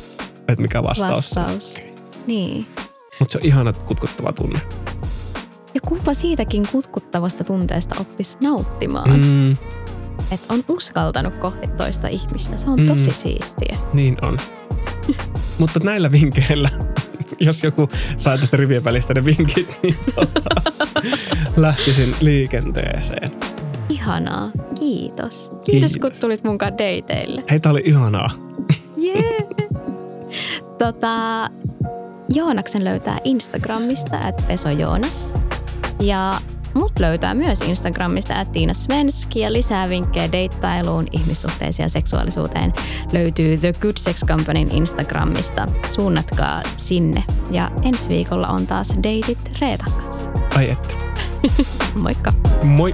että mikä vastaus, Vastaus. Niin. Mutta se on ihana kutkuttava tunne. Ja kumpa siitäkin kutkuttavasta tunteesta oppisi nauttimaan. Mm, Että on uskaltanut kohti toista ihmistä. Se on Mm. tosi siistiä. niin on. Mutta näillä vinkkeillä, jos joku saa tästä rivien välistä ne vinkit, niin tota, lähtisin liikenteeseen. Ihanaa. Kiitos. Kiitos, Kiitos. kun tulit munkaan dateille. Hei, tää oli ihanaa. Jee. tota, Joonaksen löytää Instagramista, että Peso Joonas. Ja mut löytää myös Instagramista, että Tiina Svenski. Ja lisää vinkkejä deittailuun, ihmissuhteisiin ja seksuaalisuuteen löytyy The Good Sex Companyn Instagramista. Suunnatkaa sinne. Ja ensi viikolla on taas deitit Reetan kanssa. Ai että. Moikka! Moi!